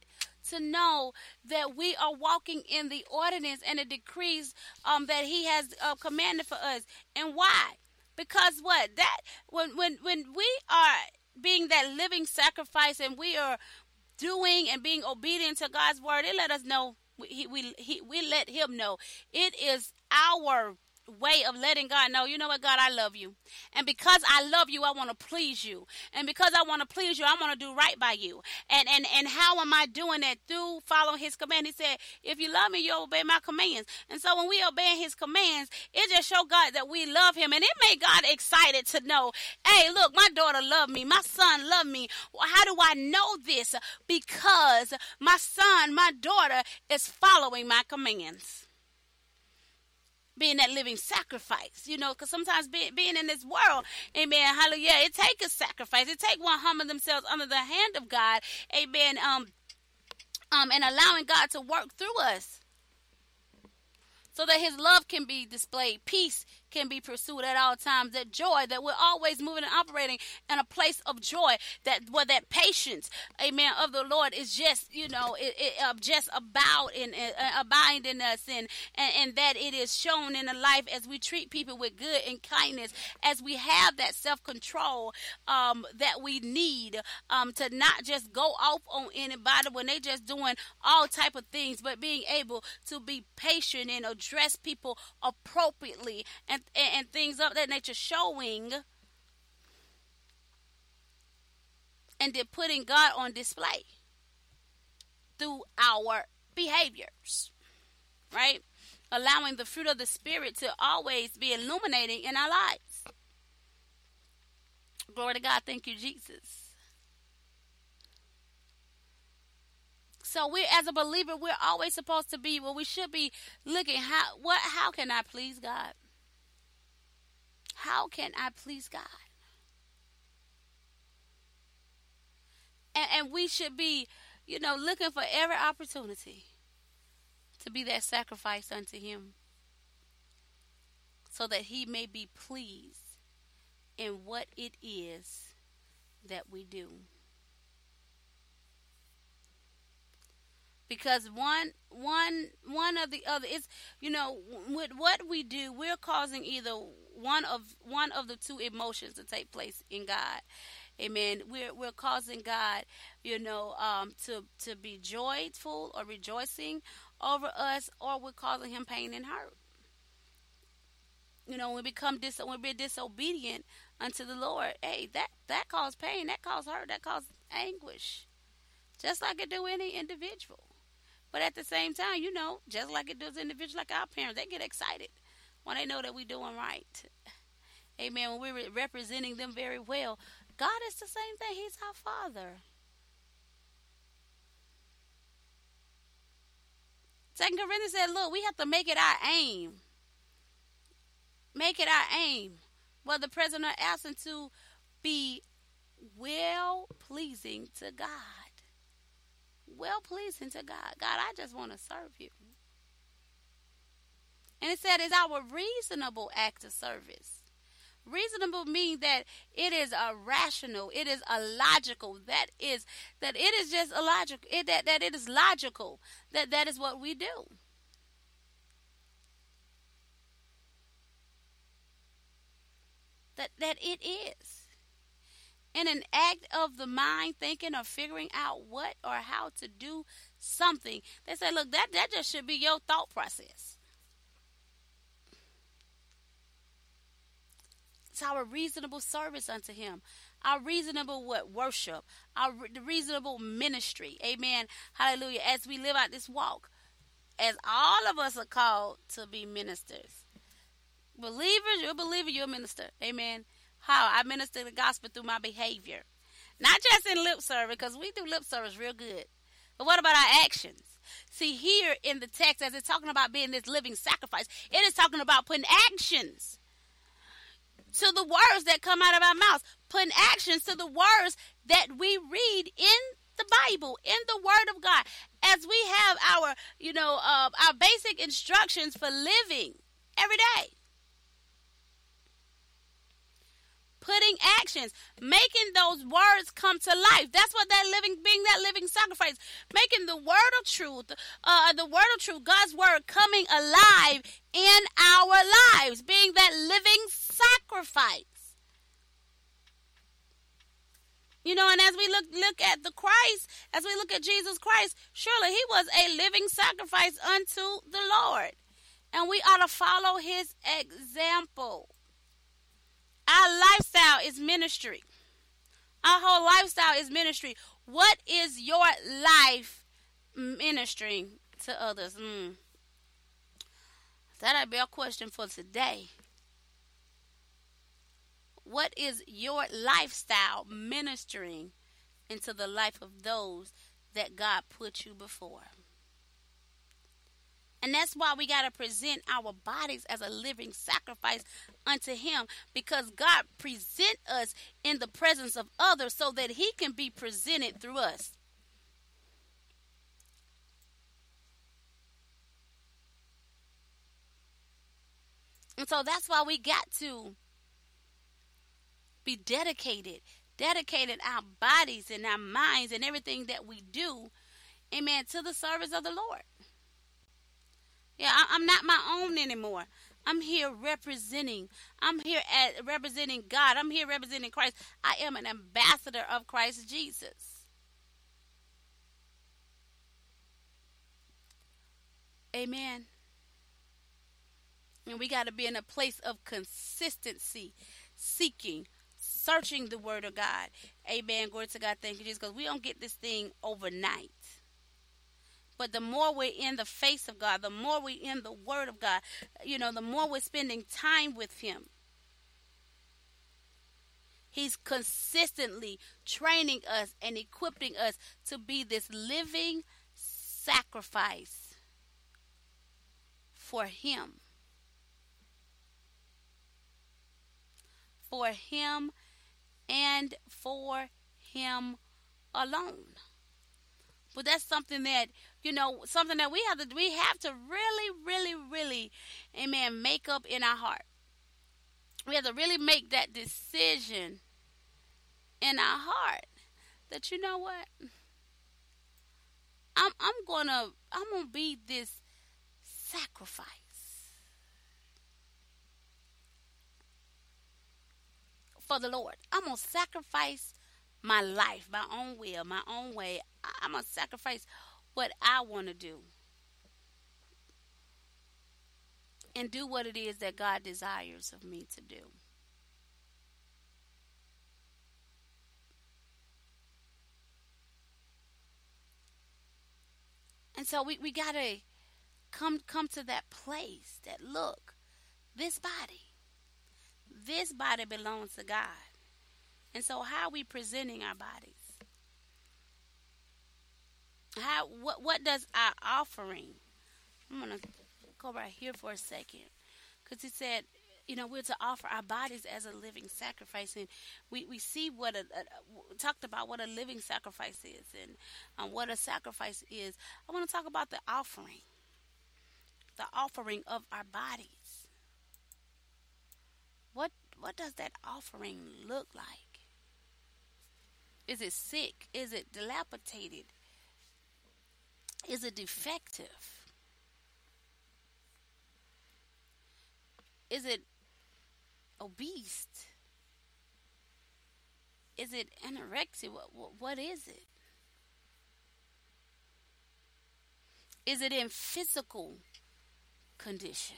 Speaker 1: to know that we are walking in the ordinance and the decrees um, that He has uh, commanded for us. And why? Because what that when when when we are being that living sacrifice and we are doing and being obedient to God's word, it let us know. He, we, he, we let him know it is our way of letting God know, you know what, God, I love you. And because I love you, I want to please you. And because I want to please you, I want to do right by you. And and and how am I doing that? Through following his command. He said, if you love me, you obey my commands. And so when we obey his commands, it just show God that we love him. And it made God excited to know, hey, look, my daughter loved me. My son loved me. How do I know this? Because my son, my daughter is following my commands being that living sacrifice, you know, because sometimes being, being in this world, amen, hallelujah, it takes a sacrifice. It takes one humbling themselves under the hand of God, amen, um, um, and allowing God to work through us so that his love can be displayed, peace can be pursued at all times. That joy, that we're always moving and operating in a place of joy. That where that patience, amen, of the Lord is just, you know, it, it uh, just about in uh, us, and, and and that it is shown in the life as we treat people with good and kindness, as we have that self control um, that we need um, to not just go off on anybody when they just doing all type of things, but being able to be patient and address people appropriately and and, and things of that nature showing and then putting God on display through our behaviors, right? Allowing the fruit of the Spirit to always be illuminating in our lives. Glory to God. Thank you, Jesus. So we as a believer, we're always supposed to be well, we should be looking how what how can I please God? How can I please God? And, and we should be, you know, looking for every opportunity to be that sacrifice unto Him so that He may be pleased in what it is that we do. because one one one of the other is you know with what we do we're causing either one of one of the two emotions to take place in God. Amen. We're we're causing God you know um, to to be joyful or rejoicing over us or we're causing him pain and hurt you know when we become dis when we're disobedient unto the Lord hey that that causes pain that causes hurt that causes anguish just like it do any individual. But at the same time, you know, just like it does individuals like our parents, they get excited when they know that we're doing right. Amen. When we're representing them very well, God is the same thing. He's our Father. Second Corinthians said, look, we have to make it our aim. Make it our aim, whether present or absent, to be well pleasing to God well pleasing to God. God, I just want to serve you. And it said it's our reasonable act of service. Reasonable means that it is a rational, it is a logical, that is that it is just a logical, it, that, that it is logical, that that is what we do. That that it is in an act of the mind thinking or figuring out what or how to do something they say look that that just should be your thought process our reasonable service unto him our reasonable what worship our reasonable ministry. Amen. Hallelujah. As we live out this walk as all of us are called to be ministers. Believers you're a believer you're a minister. Amen. How? I minister the gospel through my behavior. Not just in lip service, because we do lip service real good. But what about our actions? See, here in the text, as it's talking about being this living sacrifice, it is talking about putting actions to the words that come out of our mouths, putting actions to the words that we read in the Bible, in the Word of God, as we have our, you know, uh, our basic instructions for living every day. putting actions, making those words come to life. That's what that living, being that living sacrifice, making the word of truth, uh, the word of truth, God's word coming alive in our lives, being that living sacrifice. You know, and as we look look at the Christ, as we look at Jesus Christ, surely he was a living sacrifice unto the Lord. And we ought to follow his example. Our lifestyle is ministry. Our whole lifestyle is ministry. What is your life ministering to others? Mm. That'd be a question for today. What is your lifestyle ministering into the life of those that God put you before? And that's why we got to present our bodies as a living sacrifice unto him because God present us in the presence of others so that he can be presented through us. And so that's why we got to be dedicated, dedicated our bodies and our minds and everything that we do, amen, to the service of the Lord. Yeah, I, am not my own anymore. I'm here representing. I'm here at representing God. I'm here representing Christ. I am an ambassador of Christ Jesus. Amen. And we got to be in a place of consistency, seeking, searching the Word of God. Amen. Glory to God. Thank you, Jesus. Because we don't get this thing overnight. But the more we're in the face of God, the more we're in the Word of God, you know, the more we're spending time with Him. He's consistently training us and equipping us to be this living sacrifice for Him. for Him and for Him alone. But that's something that you know, something that we have to we have to really, really, really, amen, make up in our heart. We have to really make that decision in our heart that you know what I'm I'm gonna I'm gonna be this sacrifice. For the Lord. I'm going to sacrifice my life, my own will, my own way. I'm going to sacrifice what I want to do. And do what it is that God desires of me to do. And so we, we gotta come come to that place that look, this body this body belongs to God. And so how are we presenting our bodies? How what what does our offering? I'm gonna go right here for a second. Because he said, you know, we're to offer our bodies as a living sacrifice, and we, we see what a, a talked about what a living sacrifice is, and um, what a sacrifice is. I want to talk about the offering, the offering of our bodies. What what does that offering look like? Is it sick? Is it dilapidated? Is it defective? Is it obese? Is it anorexic? What, what, what is it? Is it in physical condition?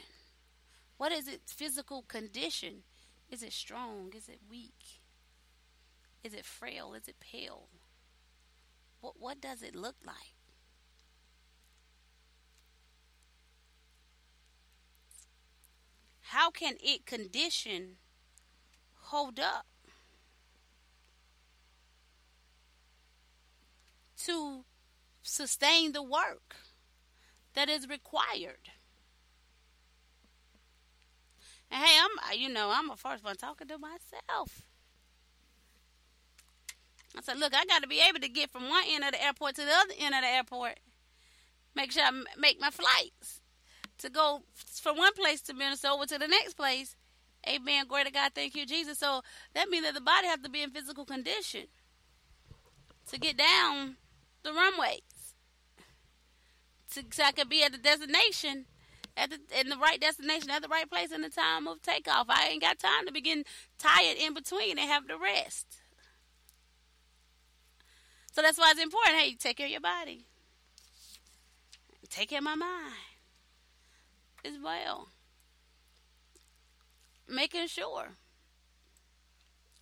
Speaker 1: What is its physical condition? Is it strong? Is it weak? Is it frail? Is it pale? What what does it look like? How can it condition hold up to sustain the work that is required? And hey, I'm you know I'm a first one talking to myself. I said, look, I got to be able to get from one end of the airport to the other end of the airport. Make sure I make my flights to go from one place to Minnesota to the next place. Amen. Glory to God. Thank you, Jesus. So that means that the body has to be in physical condition to get down the runways. To, so I could be at the destination at the in the right destination at the right place in the time of takeoff. I ain't got time to begin tired in between and have to rest. So that's why it's important. Hey, take care of your body. Take care of my mind. as well. Making sure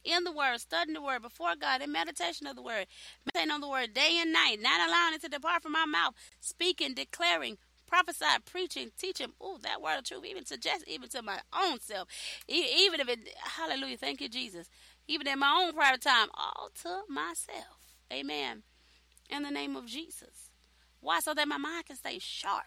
Speaker 1: in the word, studying the word before God, in meditation of the word, meditating on the word day and night, not allowing it to depart from my mouth, speaking, declaring, prophesy, preaching, teaching. Oh, that word of truth, even suggest, even to my own self, even if it, hallelujah, thank you, Jesus, even in my own private time, all to myself. Amen. In the name of Jesus. Why? So that my mind can stay sharp.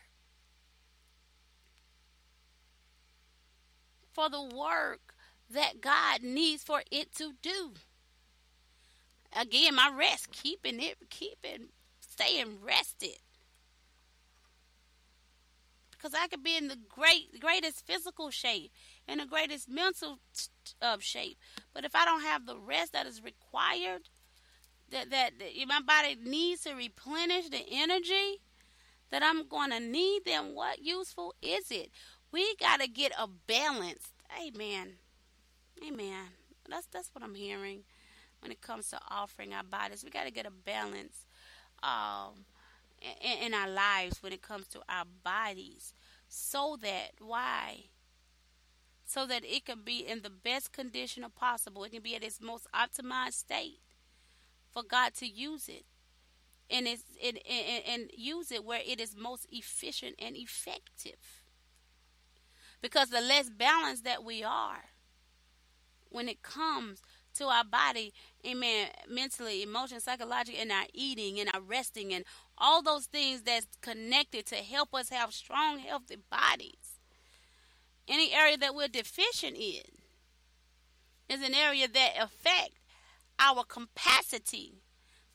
Speaker 1: For the work that God needs for it to do. Again, my rest, keeping it, keeping, staying rested. Because I could be in the great, greatest physical shape, in the greatest mental uh, shape, but if I don't have the rest that is required, that, that that my body needs to replenish the energy that I'm going to need, then what useful is it? We got to get a balance. Amen. Amen. That's that's what I'm hearing when it comes to offering our bodies. We got to get a balance um, in, our lives when it comes to our bodies, so that why? So that it can be in the best condition possible. It can be at its most optimized state for God to use it and it's it, and, and use it where it is most efficient and effective. Because the less balanced that we are, when it comes to our body, amen, mentally, emotionally, psychologically, and our eating and our resting and all those things that's connected to help us have strong, healthy bodies. Any area that we're deficient in is an area that affect our capacity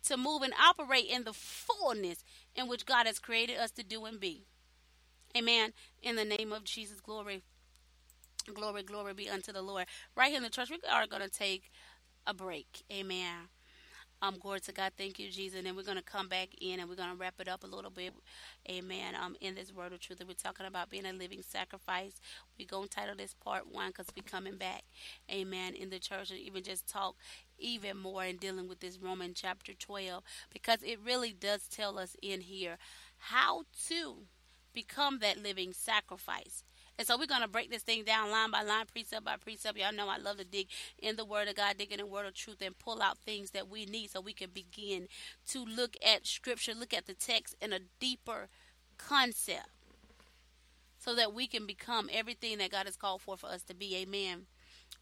Speaker 1: to move and operate in the fullness in which God has created us to do and be. Amen. In the name of Jesus, glory. Glory, glory be unto the Lord. Right here in the church, we are going to take a break. Amen. Um, glory to God. Thank you, Jesus. And then we're going to come back in and we're going to wrap it up a little bit. Amen. Um, in this word of truth that we're talking about being a living sacrifice. We're going to title this part one because we're coming back. Amen. In the church and even just talk even more in dealing with this Roman chapter 12 because it really does tell us in here how to become that living sacrifice. And so we're going to break this thing down line by line, precept by precept. Y'all know I love to dig in the Word of God, dig in the Word of truth, and pull out things that we need so we can begin to look at Scripture, look at the text in a deeper concept so that we can become everything that God has called for for us to be. Amen.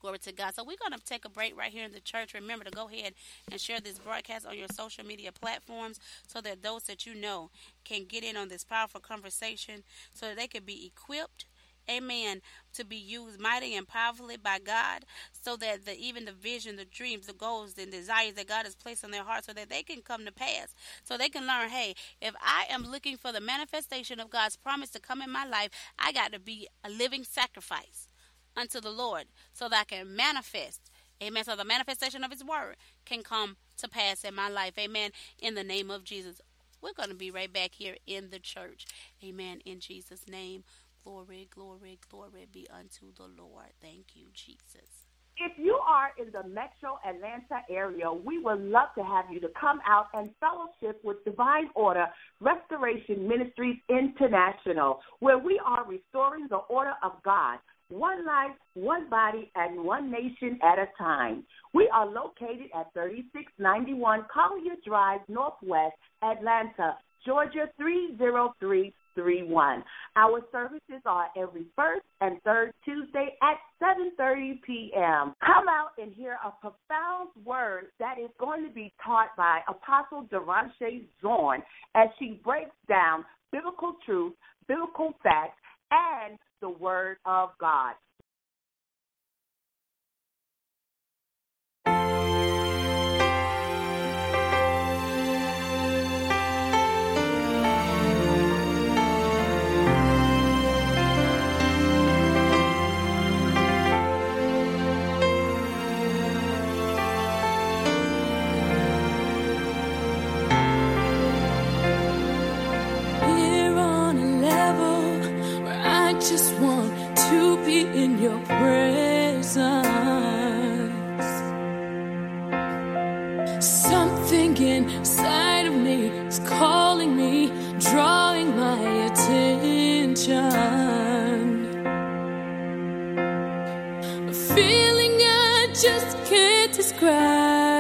Speaker 1: Glory to God. So we're going to take a break right here in the church. Remember to go ahead and share this broadcast on your social media platforms so that those that you know can get in on this powerful conversation so that they can be equipped amen, to be used mighty and powerfully by God so that the, even the vision, the dreams, the goals, and desires that God has placed in their heart so that they can come to pass. So they can learn, hey, if I am looking for the manifestation of God's promise to come in my life, I got to be a living sacrifice unto the Lord so that I can manifest. Amen. So the manifestation of His word can come to pass in my life. Amen. In the name of Jesus. We're going to be right back here in the church. Amen. In Jesus' name. Glory, glory, glory be unto the Lord. Thank you, Jesus.
Speaker 2: If you are in the metro Atlanta area, we would love to have you to come out and fellowship with Divine Order Restoration Ministries International, where we are restoring the order of God, one life, one body, and one nation at a time. We are located at 3691 Collier Drive, Northwest, Atlanta, Georgia 303 one. Our services are every first and third Tuesday at 7:30 p.m. Come out and hear a profound word that is going to be taught by Apostle Deranche Zorn as she breaks down biblical truth, biblical facts, and the Word of God.
Speaker 3: feeling I just can't describe.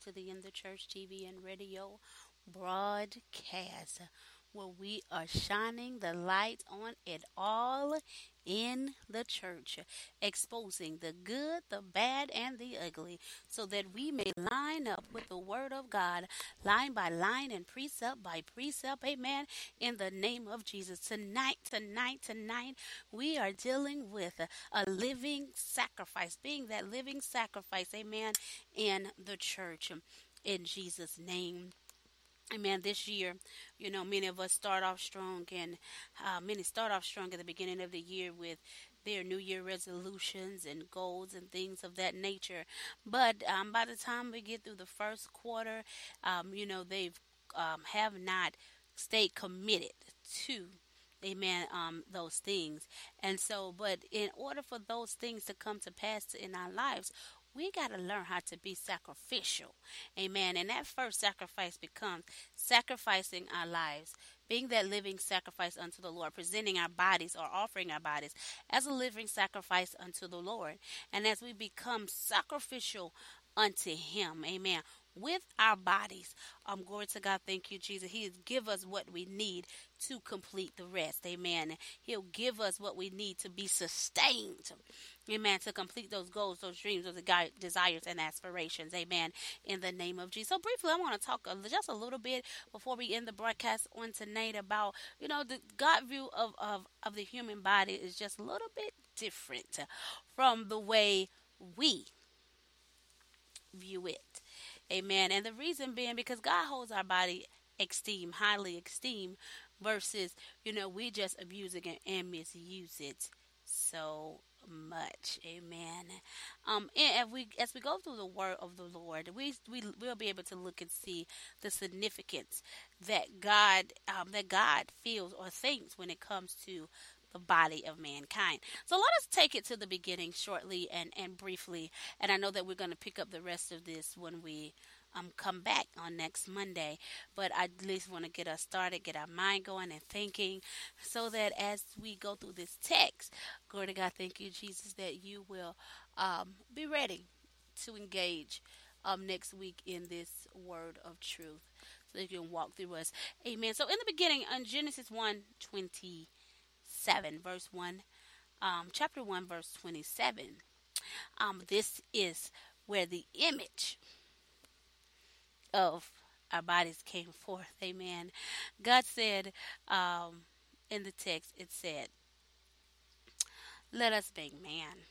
Speaker 3: back to the In the Church TV and Radio broadcast
Speaker 1: where we are shining the light on it all in the church, exposing the good, the bad, and the ugly, so that we may line up with the Word of God, line by line and precept by precept. Amen. In the name of Jesus. Tonight, tonight, tonight, we are dealing with a, living sacrifice, being that living sacrifice. Amen. In the church. In Jesus' name. Amen. This year, you know, many of us start off strong, and uh, many start off strong at the beginning of the year with their New Year resolutions and goals and things of that nature. But um, by the time we get through the first quarter, um, you know, they've um, have not stayed committed to amen um those things and so but in order for those things to come to pass in our lives we got to learn how to be sacrificial. Amen. And that first sacrifice becomes sacrificing our lives, being that living sacrifice unto the Lord, presenting our bodies or offering our bodies as a living sacrifice unto the Lord. And as we become sacrificial unto Him, amen, with our bodies. Um, glory to God. Thank you, Jesus. He give us what we need to complete the rest. Amen. He'll give us what we need to be sustained. Amen. To complete those goals, those dreams, those desires and aspirations. Amen. In the name of Jesus. So briefly, I want to talk just a little bit before we end the broadcast on tonight about, you know, the God view of, of, of the human body is just a little bit different from the way we view it. Amen. And the reason being because God holds our body esteem, highly esteem, versus, you know, we just abuse it and misuse it so much. Amen. Um, and as we as we go through the word of the Lord, we we will be able to look and see the significance that God um, that God feels or thinks when it comes to the body of mankind. So let us take it to the beginning shortly and, and briefly. And I know that we're going to pick up the rest of this when we um, come back on next Monday. But I at least want to get us started, get our mind going and thinking, so that as we go through this text, glory to God, thank you, Jesus, that you will um, be ready to engage um, next week in this word of truth. So you can walk through us. Amen. So in the beginning, on Genesis 1 20 7, verse 1, um, chapter 1, verse 27. Um, this is where the image of our bodies came forth. Amen. God said um, in the text, it said, Let us make man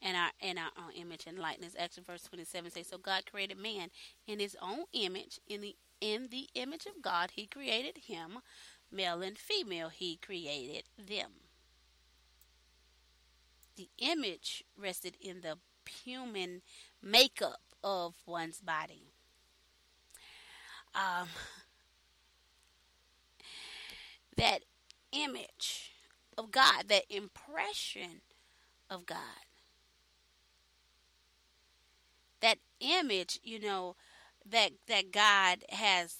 Speaker 1: in our in our own image and likeness. Actually, verse twenty seven says, So God created man in his own image, in the in the image of God he created him male and female, he created them. The image rested in the human makeup of one's body. Um, that image of God, that impression of God, that image, you know, that that God has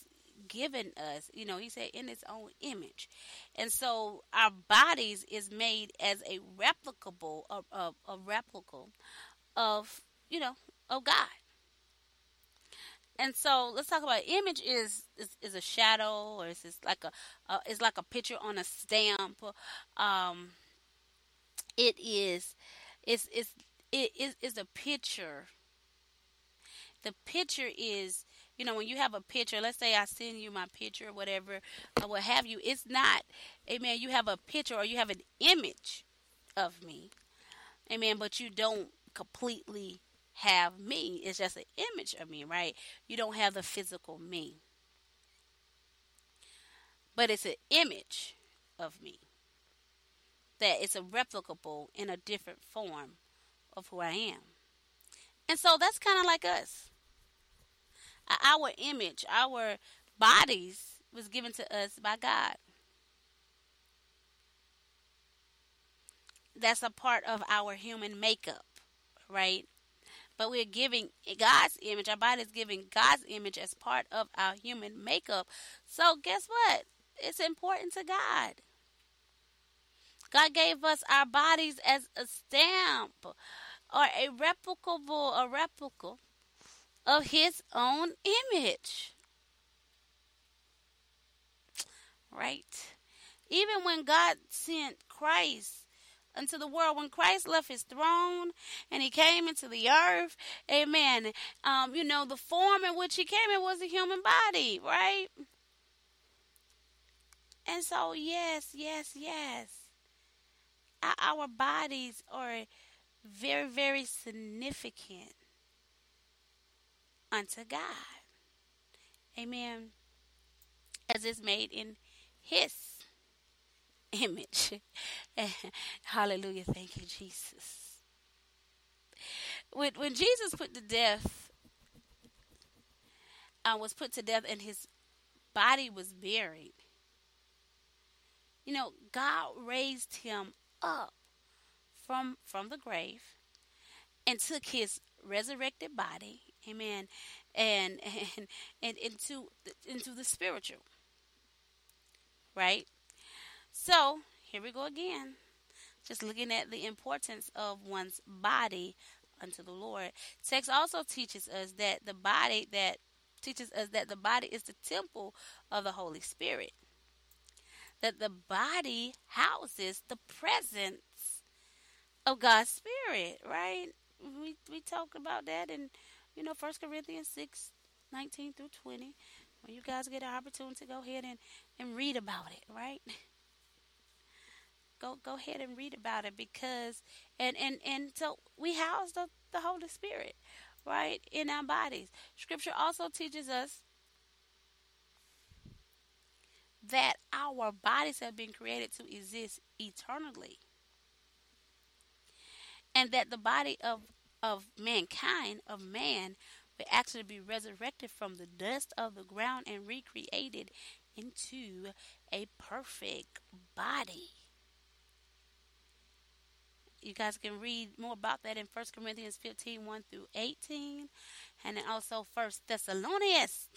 Speaker 1: given us. You know, he said in his own image. And so our bodies is made as a replicable, a, a, a replica of, you know, of God. And so let's talk about image is is, is a shadow or is it's like a uh, it's like a picture on a stamp. Um, it is it's it's it is is a picture. The picture is you know, when you have a picture, let's say I send you my picture, whatever, or what have you, it's not, amen, you have a picture or you have an image of me, amen, but you don't completely have me. It's just an image of me, right? You don't have the physical me. But it's an image of me. That it's a replicable in a different form of who I am. And so that's kind of like us our image, our bodies was given to us by God. That's a part of our human makeup, right? But we're giving God's image, our body is giving God's image as part of our human makeup. So, guess what? It's important to God. God gave us our bodies as a stamp or a replicable, a replica of his own image. right? Even when God sent Christ into the world, when Christ left his throne and he came into the earth, amen. Um, you know, the form in which he came in was a human body, right? And so, yes, yes, yes. Our bodies are very, very significant unto God. Amen. As it's made in His image. Hallelujah. Thank you, Jesus. When, when Jesus put to death, uh, was put to death and his body was buried, you know, God raised him up from from the grave and took his resurrected body, amen, and and, and into into the spiritual. Right? So, here we go again. Just looking at the importance of one's body unto the Lord. Text also teaches us that the body that teaches us that the body is the temple of the Holy Spirit. That the body houses the presence of God's Spirit, right? We we talked about that in you know First Corinthians six, nineteen through twenty. When you guys get an opportunity, to go ahead and, and read about it, right? Go go ahead and read about it because and and, and so we house the, the Holy Spirit, right, in our bodies. Scripture also teaches us that our bodies have been created to exist eternally and that the body of of mankind of man will actually be resurrected from the dust of the ground and recreated into a perfect body. You guys can read more about that in 1 Corinthians 15 1 through 18, and then also 1 Thessalonians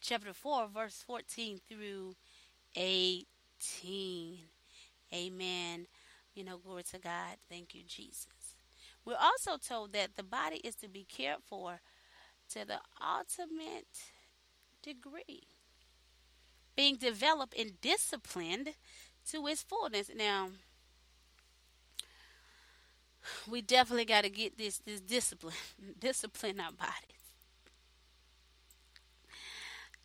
Speaker 1: chapter 4, verse 14 through 18. Amen. You know, glory to God. Thank you, Jesus. We're also told that the body is to be cared for to the ultimate degree, being developed and disciplined to its fullness. Now, we definitely got to get this this discipline, discipline our bodies.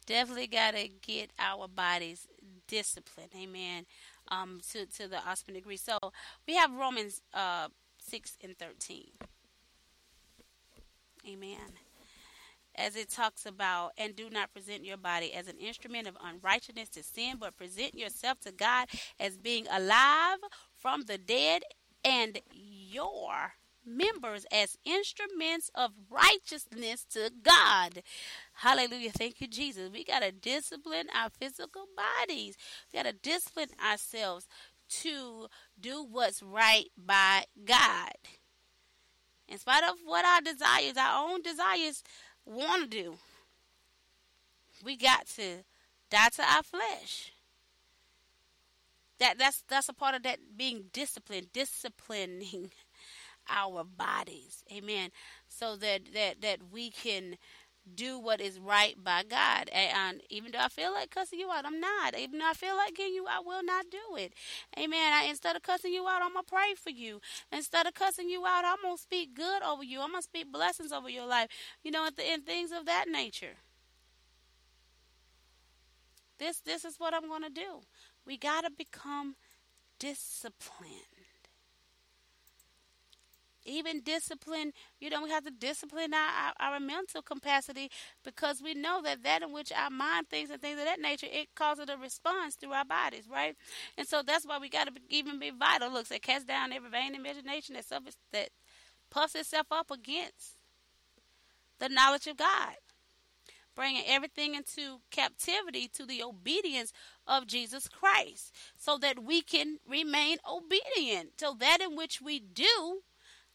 Speaker 1: Definitely got to get our bodies disciplined. Amen um, to, to the ultimate degree. So we have Romans uh, 6 and 13. Amen. As it talks about, and do not present your body as an instrument of unrighteousness to sin, but present yourself to God as being alive from the dead, and your members as instruments of righteousness to God. Hallelujah. Thank you, Jesus. We got to discipline our physical bodies. We got to discipline ourselves to do what's right by God. In spite of what our desires, our own desires want to do, we got to die to our flesh. That that's that's a part of that being disciplined, disciplining our bodies. Amen. So that that that we can do what is right by God. And, even though I feel like cussing you out, I'm not. Even though I feel like getting you, I will not do it. Amen. I, instead of cussing you out, I'm going to pray for you. Instead of cussing you out, I'm going to speak good over you. I'm going to speak blessings over your life. You know, and, and things of that nature. This this is what I'm going to do. We got to become disciplined even discipline, you know, we have to discipline our, our, our, mental capacity because we know that that in which our mind thinks and things of that nature, it causes a response through our bodies, right? And so that's why we got to even be vital. Looks that cast down every vain imagination that, that puffs itself up against the knowledge of God. Bringing everything into captivity to the obedience of Jesus Christ so that we can remain obedient. So that in which we do,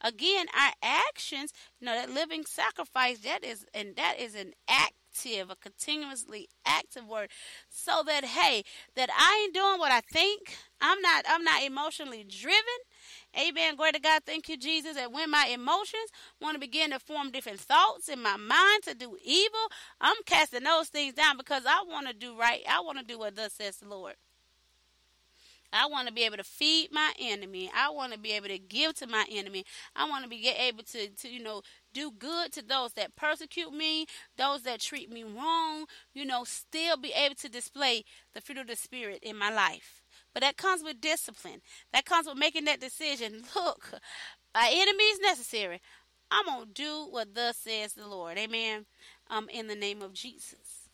Speaker 1: Again, our actions, you know, that living sacrifice, that is, and that is an active, a continuously active word. So that, hey, that I ain't doing what I think. I'm not, I'm not emotionally driven. Amen. Glory to God. Thank you, Jesus. And when my emotions want to begin to form different thoughts in my mind to do evil, I'm casting those things down because I want to do right. I want to do what thus says the Lord. I want to be able to feed my enemy. I want to be able to give to my enemy. I want to be able to, to, you know, do good to those that persecute me, those that treat me wrong, you know, still be able to display the fruit of the Spirit in my life. But that comes with discipline. That comes with making that decision. Look, my enemy is necessary. I'm going to do what thus says the Lord. Amen. Um, in the name of Jesus.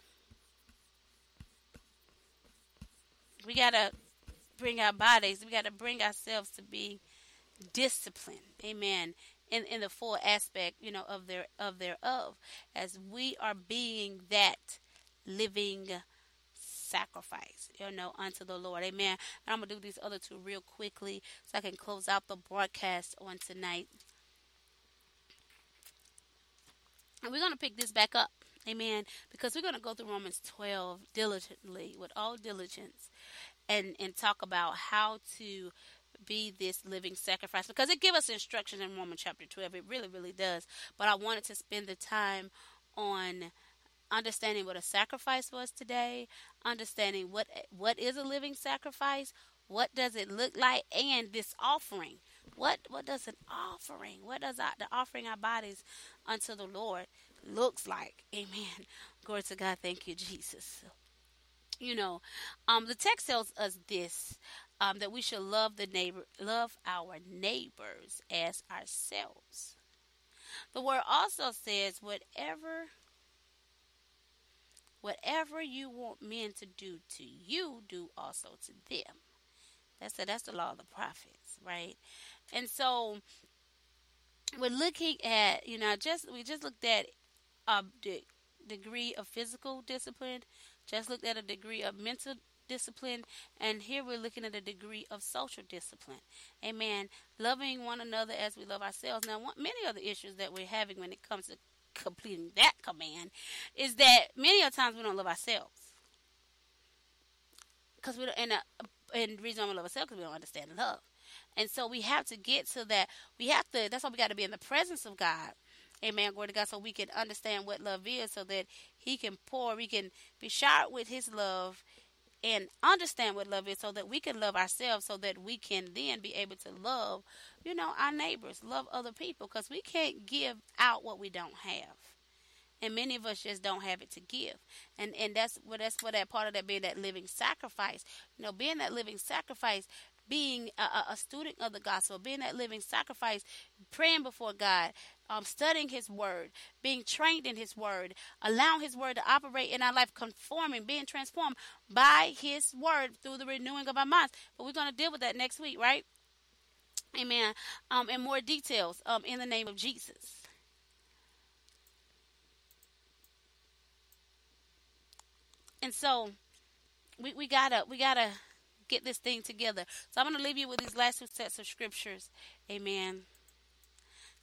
Speaker 1: We got to bring our bodies, we got to bring ourselves to be disciplined. Amen. In, in the full aspect, you know, of their of thereof, as we are being that living sacrifice, you know, unto the Lord. Amen. And I'm gonna do these other two real quickly so I can close out the broadcast on tonight. And we're gonna pick this back up. Amen. Because we're going to go through Romans 12 diligently, with all diligence and and talk about how to be this living sacrifice because it gives us instructions in Romans chapter 12 it really really does but I wanted to spend the time on understanding what a sacrifice was today understanding what what is a living sacrifice what does it look like and this offering. What what does an offering what does our, the offering our bodies unto the Lord looks like? Amen. Glory to God. Thank you Jesus. You know, um, the text tells us this um, that we should love the neighbor, love our neighbors as ourselves. The word also says, whatever, whatever you want men to do to you, do also to them. That's the, that's the law of the prophets, right? And so we're looking at, you know, just we just looked at uh, a the degree of physical discipline just looked at a degree of mental discipline, and here we're looking at a degree of social discipline. Amen. Loving one another as we love ourselves. Now, one, many of the issues that we're having when it comes to completing that command is that many of times we don't love ourselves. Because we don't, and, uh, and the reason we don't love ourselves because we don't understand love. And so we have to get to that. We have to, that's why we got to be in the presence of God Amen. Glory to God. So we can understand what love is so that He can pour, we can be showered with His love and understand what love is so that we can love ourselves so that we can then be able to love, you know, our neighbors, love other people because we can't give out what we don't have. And many of us just don't have it to give. And and that's what that's what that part of that being that living sacrifice. You know, being that living sacrifice being a, a, student of the gospel, being that living sacrifice, praying before God, um, studying His Word, being trained in His Word, allowing His Word to operate in our life, conforming, being transformed by His Word through the renewing of our minds. But we're going to deal with that next week, right? Amen. Um, in more details, um, in the name of Jesus. And so, we, we gotta we gotta get this thing together. So I'm gonna leave you with these last two sets of scriptures. Amen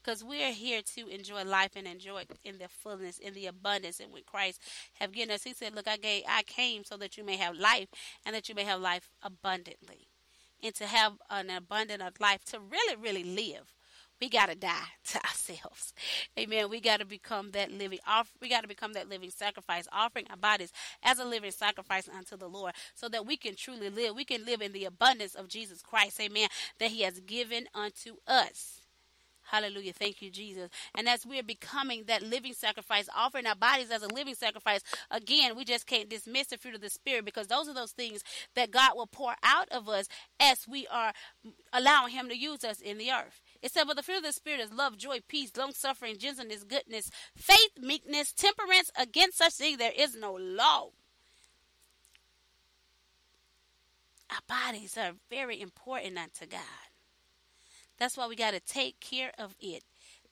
Speaker 1: because we are here to enjoy life and enjoy it in the fullness, in the abundance, and what Christ have given us. He said, "Look, I gave, I came so that you may have life, and that you may have life abundantly, and to have an abundant of life, to really, really live." We gotta die to ourselves, Amen. We gotta become that living off. We gotta become that living sacrifice, offering our bodies as a living sacrifice unto the Lord, so that we can truly live. We can live in the abundance of Jesus Christ, Amen. That He has given unto us. Hallelujah. Thank you, Jesus. And as we're becoming that living sacrifice, offering our bodies as a living sacrifice, again, we just can't dismiss the fruit of the Spirit because those are those things that God will pour out of us as we are allowing Him to use us in the earth. It said, But the fruit of the Spirit is love, joy, peace, long suffering, gentleness, goodness, faith, meekness, temperance. Against such things there is no law. Our bodies are very important unto God. That's why we got to take care of it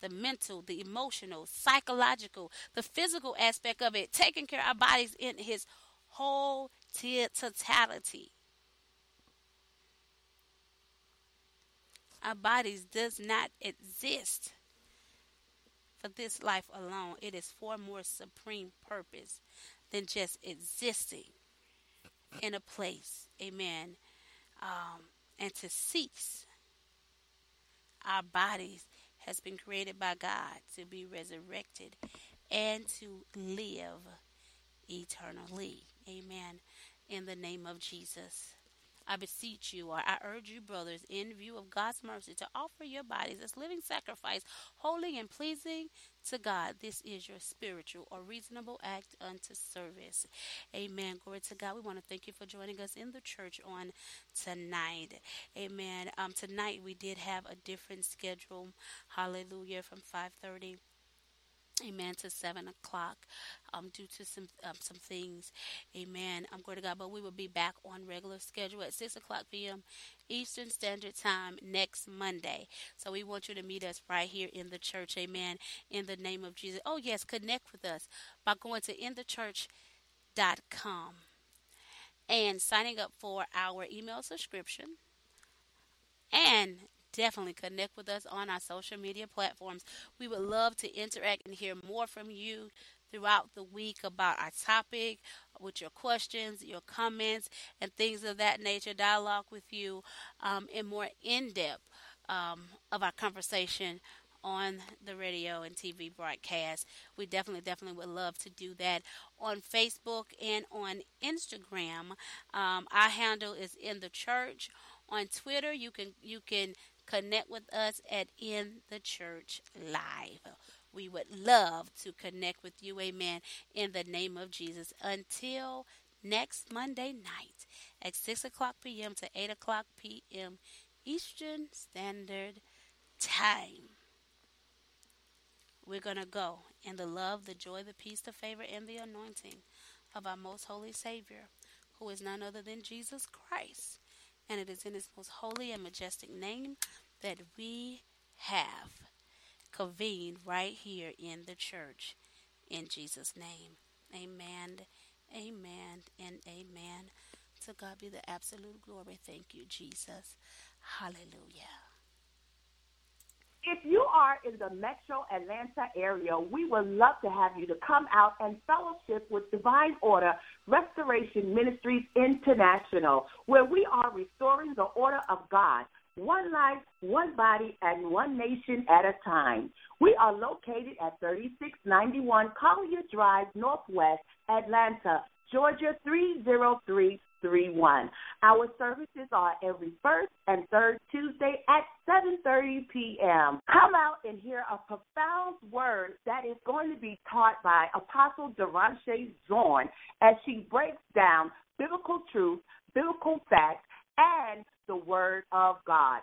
Speaker 1: the mental, the emotional, psychological, the physical aspect of it, taking care of our bodies in his whole totality. Our bodies does not exist for this life alone. It is for more supreme purpose than just existing in a place. Amen. Um, and to cease our bodies has been created by God to be resurrected and to live eternally. Amen. In the name of Jesus. I beseech you, or I urge you, brothers, in view of God's mercy, to offer your bodies as living sacrifice, holy and pleasing to God. This is your spiritual or reasonable act unto service. Amen. Glory to God. We want to thank you for joining us in the church on tonight. Amen. Um, tonight we did have a different schedule. Hallelujah. From 530 Amen to seven o'clock, um, due to some um, some things, Amen. I'm going to God, but we will be back on regular schedule at six o'clock p.m. Eastern Standard Time next Monday. So we want you to meet us right here in the church, Amen. In the name of Jesus. Oh yes, connect with us by going to inthechurch.com and signing up for our email subscription and definitely connect with us on our social media platforms. We would love to interact and hear more from you throughout the week about our topic, with your questions, your comments, and things of that nature. Dialogue with you um, in more in depth um, of our conversation on the radio and TV broadcast. We definitely, definitely would love to do that on Facebook and on Instagram. Um, our handle is in the church. On Twitter, you can you can connect with us at In the Church Live. We would love to connect with you, amen, in the name of Jesus. Until next Monday night at 6 o'clock p.m. to 8 o'clock p.m. Eastern Standard Time. We're going to go in the love, the joy, the peace, the favor, and the anointing of our most holy Savior, who is none other than Jesus Christ. And it is in his most holy and majestic name that we have convened right here in the church. In Jesus' name. Amen, amen, and amen. To God be the absolute glory. Thank you, Jesus. Hallelujah.
Speaker 2: If you are in the metro Atlanta area, we would love to have you to come out and fellowship with Divine Order Restoration Ministries International, where we are restoring the order of God one life, one body, and one nation at a time. We are located at 3691 Collier Drive, Northwest, Atlanta, Georgia 30331. Our services are every first and third Tuesday at 7:30 p.m. Come out and hear a profound word that is going to be taught by Apostle Deranche Zorn as she breaks down biblical truth, biblical facts, and the Word of God.